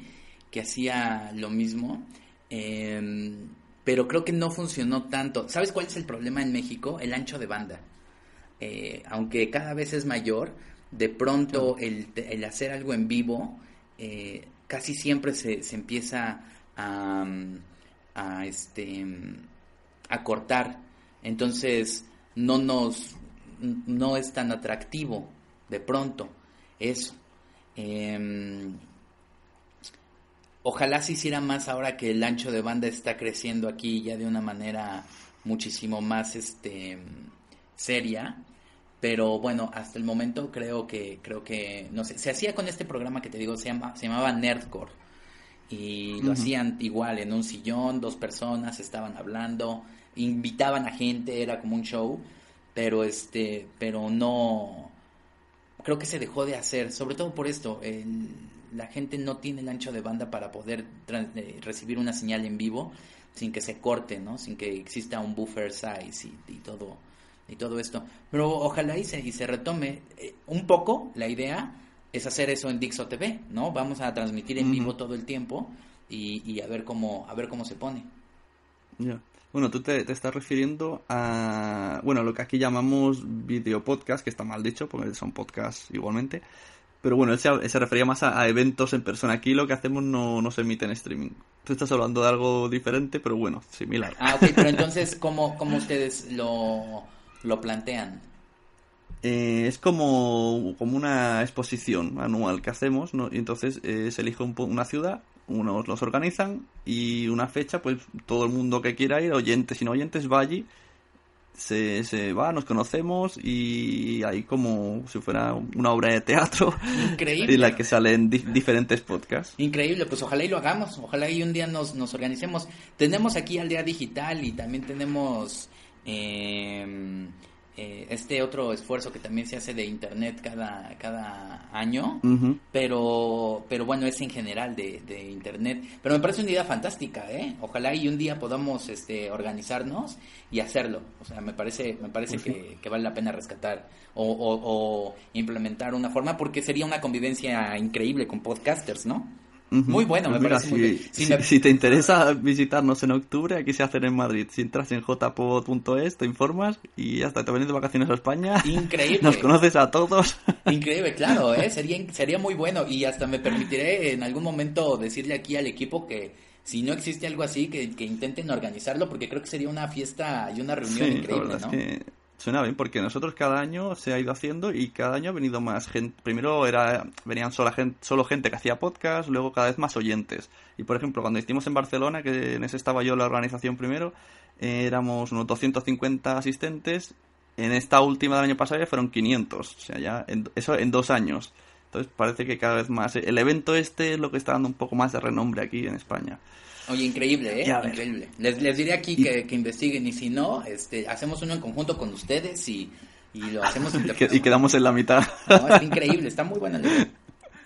que hacía lo mismo, em, pero creo que no funcionó tanto. ¿Sabes cuál es el problema en México? El ancho de banda. aunque cada vez es mayor, de pronto el, el hacer algo en vivo casi siempre se, se empieza a a este a cortar. Entonces no nos no es tan atractivo de pronto eso. Em, ojalá se hiciera más ahora que el ancho de banda está creciendo aquí ya de una manera muchísimo más este seria. Pero bueno hasta el momento creo que creo que no sé se hacía con este programa que te digo se llama se llamaba Nerdcore y lo hacían igual en un sillón, dos personas estaban hablando, invitaban a gente, era como un show, pero este, pero no, creo que se dejó de hacer, sobre todo por esto, la gente no tiene el ancho de banda para poder eh, recibir una señal en vivo sin que se corte, ¿no? Sin que exista un buffer size y, todo y todo esto. Pero ojalá y se, y se retome eh, un poco la idea es hacer eso en Dixo TV, ¿no? Vamos a transmitir en vivo todo el tiempo y, a ver cómo a ver cómo se pone. Ya. Bueno, tú te, estás refiriendo a, bueno, lo que aquí llamamos video podcast, que está mal dicho, porque son podcasts igualmente. Pero bueno, él se, refería más a, eventos en persona. Aquí lo que hacemos no, no se emite en streaming. Tú estás hablando de algo diferente, pero bueno, similar. Ah, ok, pero entonces, ¿cómo, cómo ustedes lo, lo plantean? Eh, es como, como una exposición anual que hacemos, ¿no? Y entonces eh, se elige una ciudad, unos los organizan y una fecha, pues todo el mundo que quiera ir, oyentes y no oyentes, va allí, se, se va, nos conocemos y hay como si fuera una obra de teatro Increíble. en la que salen diferentes podcasts. Increíble, pues ojalá y lo hagamos, ojalá y un día nos, nos organicemos. Tenemos aquí al día digital y también tenemos... Eh, eh, este otro esfuerzo que también se hace de internet cada, cada año, pero, pero bueno, es en general de, de, internet. Pero me parece una idea fantástica, ¿eh? Ojalá y un día podamos este, organizarnos y hacerlo. O sea, me parece, me parece que, que, vale la pena rescatar o, o, o implementar una forma porque sería una convivencia increíble con podcasters, ¿no? Muy bueno, me parece si, Si, te interesa visitarnos en octubre, aquí se hacen en Madrid. Si entras en jpod.es, te informas y hasta te vienes de vacaciones a España. Increíble. Nos conoces a todos. Increíble, claro, ¿eh? sería, sería muy bueno. Y hasta me permitiré en algún momento decirle aquí al equipo que si no existe algo así, que, intenten organizarlo, porque creo que sería una fiesta y una reunión increíble, ¿no? Suena bien, porque nosotros cada año se ha ido haciendo y cada año ha venido más gente. Primero era venían sola gente, solo gente que hacía podcast, luego cada vez más oyentes. Y por ejemplo, cuando estuvimos en Barcelona, que en ese estaba yo la organización primero, éramos unos 250 asistentes. En esta última del año pasado ya fueron 500. O sea, ya eso en dos años. Entonces parece que cada vez más. El evento este es lo que está dando un poco más de renombre aquí en España. Oye, increíble, ¿eh? Increíble. Les, les diré aquí que, que, investiguen y si no, este, hacemos uno en conjunto con ustedes y, y lo hacemos. y, quedamos en la mitad. No, es increíble, está muy buena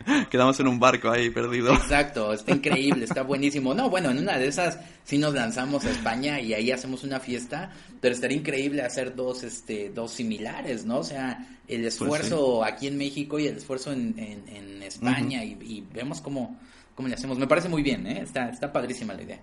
Quedamos en un barco ahí perdido. Exacto, está increíble, está buenísimo. No, bueno, en una de esas sí nos lanzamos a España y ahí hacemos una fiesta, pero estaría increíble hacer dos, este, dos similares, ¿no? O sea, el pues esfuerzo aquí en México y el esfuerzo en, en, España y, y, vemos cómo, cómo le hacemos. Me parece muy bien, ¿eh? Está, está padrísima la idea.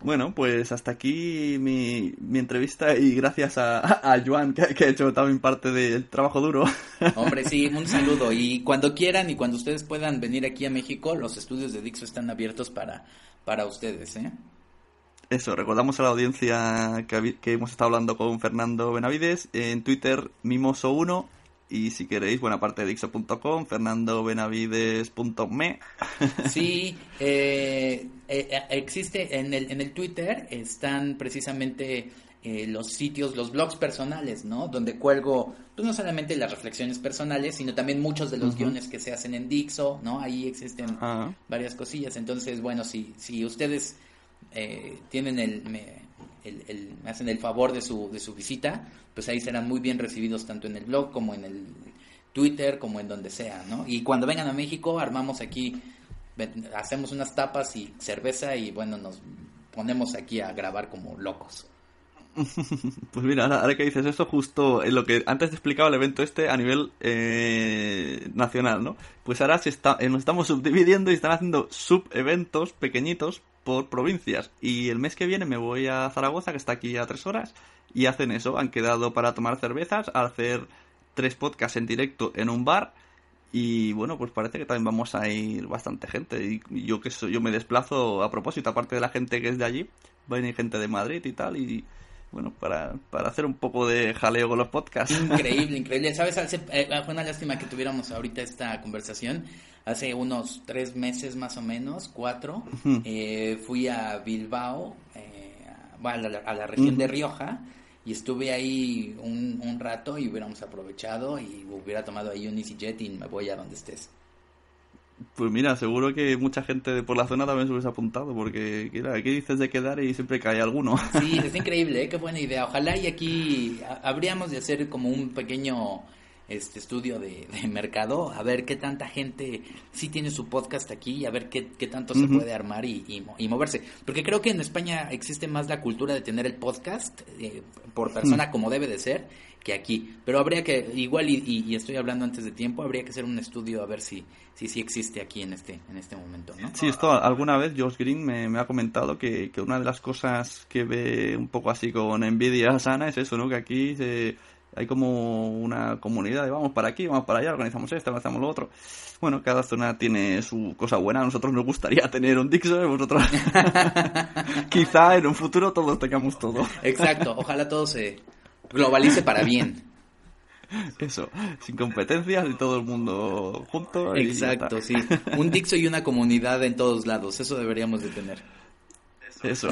Bueno, pues hasta aquí mi, mi entrevista y gracias a, a Joan, que, que, ha hecho también parte del trabajo duro. Hombre, sí, un saludo. Y cuando quieran y cuando ustedes puedan venir aquí a México, los estudios de Dixo están abiertos para, para ustedes, ¿eh? Eso, recordamos a la audiencia que, que hemos estado hablando con Fernando Benavides en Twitter Mimoso1 y si queréis, buena parte de Dixo.com, fernandobenavides.me. Sí, eh, eh, existe en el, en el Twitter, están precisamente eh, los sitios, los blogs personales, ¿no? Donde cuelgo, pues no solamente las reflexiones personales, sino también muchos de los guiones que se hacen en Dixo, ¿no? Ahí existen ah. varias cosillas. Entonces, bueno, si, si ustedes tienen el me, me hacen el favor de su, de su visita, pues ahí serán muy bien recibidos tanto en el blog como en el Twitter, como en donde sea, ¿no? Y cuando vengan a México, armamos aquí, hacemos unas tapas y cerveza y bueno, nos ponemos aquí a grabar como locos. Pues mira, ahora, que dices eso, justo en lo que antes te explicaba el evento este a nivel eh, nacional, ¿no? Pues ahora se está, eh, nos estamos subdividiendo y están haciendo sub-eventos pequeñitos por provincias. Y el mes que viene me voy a Zaragoza, que está aquí a tres horas, y hacen eso. Han quedado para tomar cervezas, hacer tres podcasts en directo en un bar. Y bueno, pues parece que también vamos a ir bastante gente. Y yo que yo me desplazo a propósito, aparte de la gente que es de allí, va a venir gente de Madrid y tal. Y bueno, para, para hacer un poco de jaleo con los podcasts. Increíble, increíble. ¿Sabes? Eh, fue una lástima que tuviéramos ahorita esta conversación hace unos tres meses más o menos, cuatro, eh, fui a Bilbao, eh, a, la, región de Rioja, y estuve ahí un, un, rato y hubiéramos aprovechado y hubiera tomado ahí un EasyJet y me voy a donde estés. Pues mira, seguro que mucha gente de por la zona también se hubiese apuntado, porque ¿qué dices de quedar y siempre cae alguno? Sí, es increíble, ¿eh? qué buena idea. Ojalá y aquí habríamos de hacer como un pequeño este estudio de, mercado, a ver qué tanta gente sí tiene su podcast aquí y a ver qué, qué tanto se puede armar y, y, moverse. Porque creo que en España existe más la cultura de tener el podcast eh, por persona como debe de ser que aquí. Pero habría que, igual y, estoy hablando antes de tiempo, habría que hacer un estudio a ver si si sí existe aquí en este en este momento, ¿no? Sí, esto alguna vez Josh Green me, me ha comentado que, que, una de las cosas que ve un poco así con envidia sana es eso, ¿no? Que aquí se hay como una comunidad de vamos para aquí, vamos para allá, organizamos esto, organizamos lo otro. Bueno, cada zona tiene su cosa buena. A nosotros nos gustaría tener un Dixon, vosotros quizá en un futuro todos tengamos todo. Exacto, ojalá todo se globalice para bien. Eso, sin competencias y todo el mundo junto. Exacto, sí. Un Dixo y una comunidad en todos lados, eso deberíamos de tener. Eso.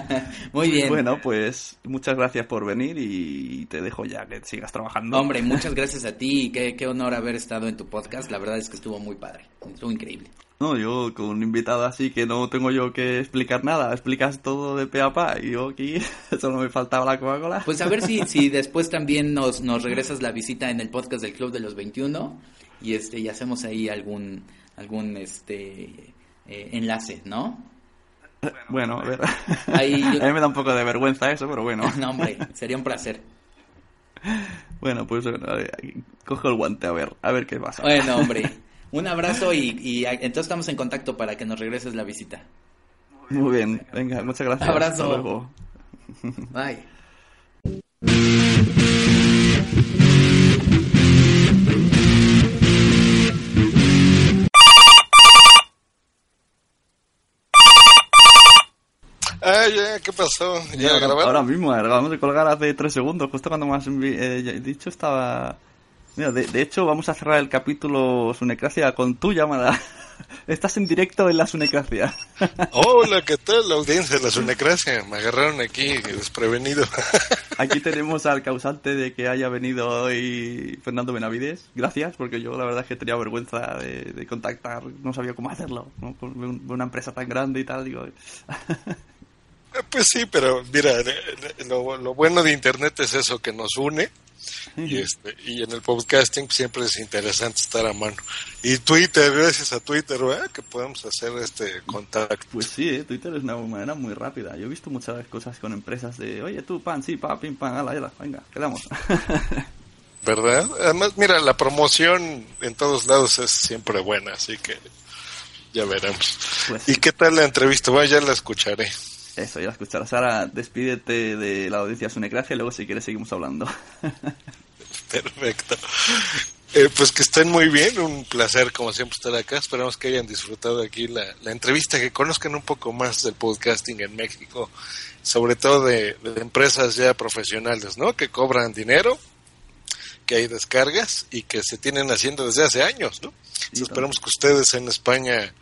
Muy bien. Bueno, pues muchas gracias por venir y te dejo ya que sigas trabajando. Hombre, muchas gracias a ti y qué, qué honor haber estado en tu podcast. La verdad es que estuvo muy padre, estuvo increíble. No, yo con un invitado así que no tengo yo que explicar nada, explicas todo de pe a pa y yo aquí solo me faltaba la Coca-Cola. Pues a ver si, si después también nos, nos regresas la visita en el podcast del Club de los 21 y este y hacemos ahí algún algún este eh, enlace, ¿no? Bueno, a ver. a mí me da un poco de vergüenza eso, pero bueno. no, hombre, sería un placer. Bueno, pues cojo el guante a ver, a ver qué pasa. Bueno, hombre, un abrazo y, y entonces estamos en contacto para que nos regreses la visita. Muy bien, venga, muchas gracias. Abrazo. Hasta luego. Bye. Ay, ¿qué pasó? ¿Ya ahora, mismo, acabamos de colgar hace tres segundos, justo cuando me has eh, dicho estaba... Mira, de, hecho vamos a cerrar el capítulo Sunecracia con tu llamada. Estás en directo en la Sunecracia. Hola, ¿qué tal la audiencia de la Sunecracia? Me agarraron aquí desprevenido. Aquí tenemos al causante de que haya venido hoy Fernando Benavides. Gracias, porque yo la verdad es que tenía vergüenza de, contactar, no sabía cómo hacerlo, ¿no? Una empresa tan grande y tal, digo... Eh, pues sí, pero mira, lo, bueno de Internet es eso que nos une. Y, este, y en el podcasting siempre es interesante estar a mano. Y Twitter, gracias a Twitter, que podemos hacer este contacto. Pues sí, ¿eh? Twitter es una manera muy rápida. Yo he visto muchas cosas con empresas de, oye, tú, pan, sí, pa, pim, pan, ala, ala, venga, quedamos. ¿Verdad? Además, mira, la promoción en todos lados es siempre buena, así que ya veremos. Pues ¿Y qué tal la entrevista? Bueno, ya la escucharé. Eso, ya la escucharás. Ahora despídete de la audiencia Sunecracia y luego si quieres seguimos hablando. Perfecto. Eh, pues que estén muy bien, un placer como siempre estar acá. Esperamos que hayan disfrutado aquí la, entrevista, que conozcan un poco más del podcasting en México, sobre todo de, empresas ya profesionales, ¿no? Que cobran dinero que hay descargas y que se tienen haciendo desde hace años, ¿no? esperamos que ustedes en España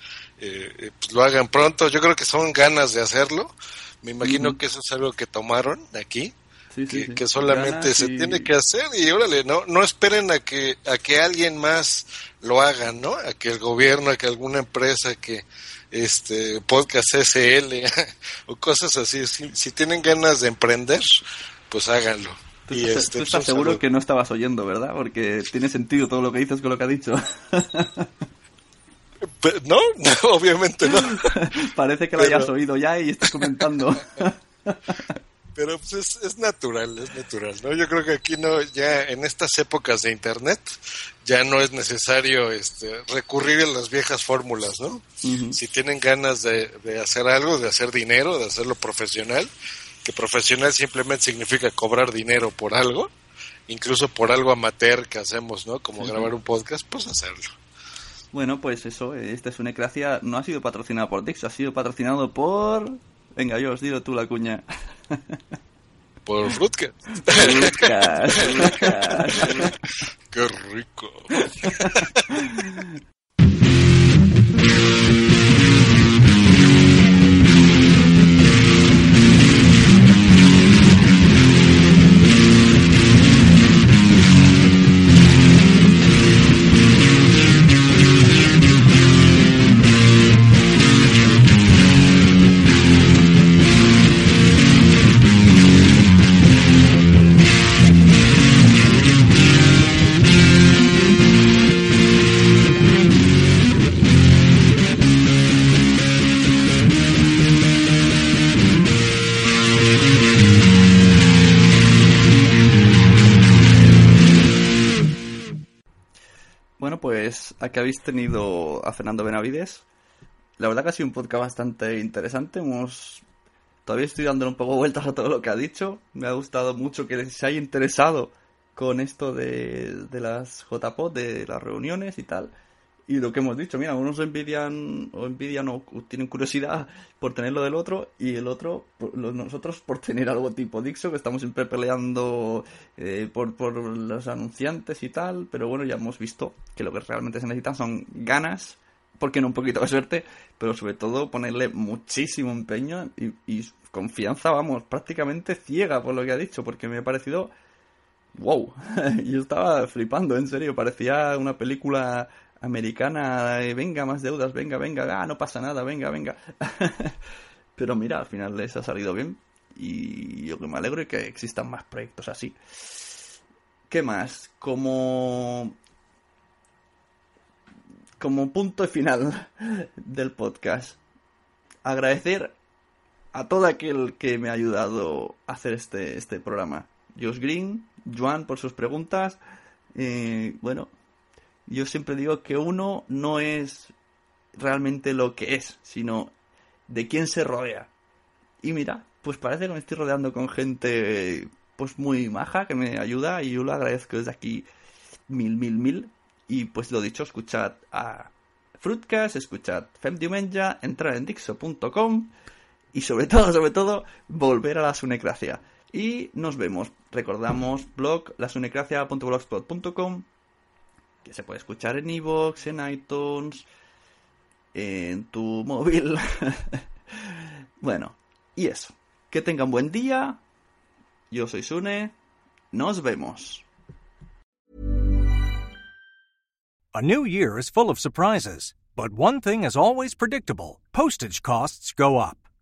eh, eh, pues lo hagan pronto. Yo creo que son ganas de hacerlo. Me imagino que eso es algo que tomaron aquí. que, solamente se tiene que hacer y órale, no, no esperen a que, a que alguien más lo haga, ¿no? A que el gobierno, a que alguna empresa que, este, podcast SL o cosas así. Si, tienen ganas de emprender, pues háganlo. Tú, y estás, este, pues, seguro que no estabas oyendo, ¿verdad? Porque tiene sentido todo lo que dices con lo que ha dicho. no, obviamente no. Parece que lo hayas oído ya y estás comentando. pero pues es, es, natural, es natural, ¿no? Yo creo que aquí no, ya en estas épocas de internet, ya no es necesario este, recurrir a las viejas fórmulas, ¿no? Si tienen ganas de, de, hacer algo, de hacer dinero, de hacerlo profesional, que profesional simplemente significa cobrar dinero por algo, incluso por algo amateur que hacemos, ¿no? Como grabar un podcast, pues hacerlo. Bueno, pues eso, esta es una ecracia, no ha sido patrocinada por Dix, ha sido patrocinado por Venga, yo os digo tú la cuña. Por Frutka. Qué rico. Que habéis tenido a Fernando Benavides. La verdad que ha sido un podcast bastante interesante. Todavía estoy dándole un poco vueltas a todo lo que ha dicho. Me ha gustado mucho que se haya interesado con esto de, de las JPOD, de las reuniones y tal. Y lo que hemos dicho, mira, unos envidian o envidian o tienen curiosidad por tener lo del otro y el otro, nosotros por tener algo tipo Dixo, que estamos siempre peleando eh, por, por los anunciantes y tal, pero bueno, ya hemos visto que lo que realmente se necesita son ganas, porque no un poquito de suerte, pero sobre todo ponerle muchísimo empeño y, y confianza, vamos, prácticamente ciega por lo que ha dicho, porque me ha parecido wow, yo estaba flipando, en serio, parecía una película americana, venga, más deudas, venga, venga, ah, no pasa nada, venga, venga. Pero mira, al final les ha salido bien y yo que me alegro y que existan más proyectos así. ¿Qué más? Como como punto final del podcast, agradecer a todo aquel que me ha ayudado a hacer este, este programa. Josh Green, Joan por sus preguntas. Eh, bueno, yo siempre digo que uno no es realmente lo que es, sino de quién se rodea. Y mira, pues parece que me estoy rodeando con gente pues muy maja que me ayuda y yo lo agradezco desde aquí mil, mil, mil. Y pues lo dicho, escuchad a Fruitcast, escuchad Femdiumenja, entrar en dixo.com y sobre todo, sobre todo, volver a la sunecracia. Y nos vemos. Recordamos blog lasunecracia.blogspot.com que se puede escuchar en iVoox, en iTunes, en tu móvil. bueno, y eso. Que tengan buen día. Yo soy Sune. Nos vemos. A new year is full of surprises, but one thing is always predictable postage costs go up.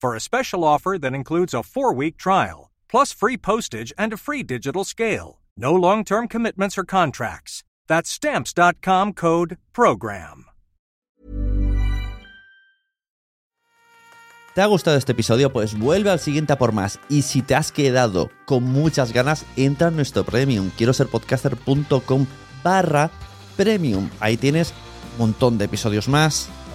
for a special offer that includes a four week trial. plus free postage and a free digital scale. No long term commitments or contracts. That's stamps.com code PROGRAM. ¿Te ha gustado este episodio? Pues vuelve al siguiente a por más. Y si te has quedado con muchas ganas, entra en nuestro premium. Quiero ser podcaster.com barra premium. Ahí tienes un montón de episodios más,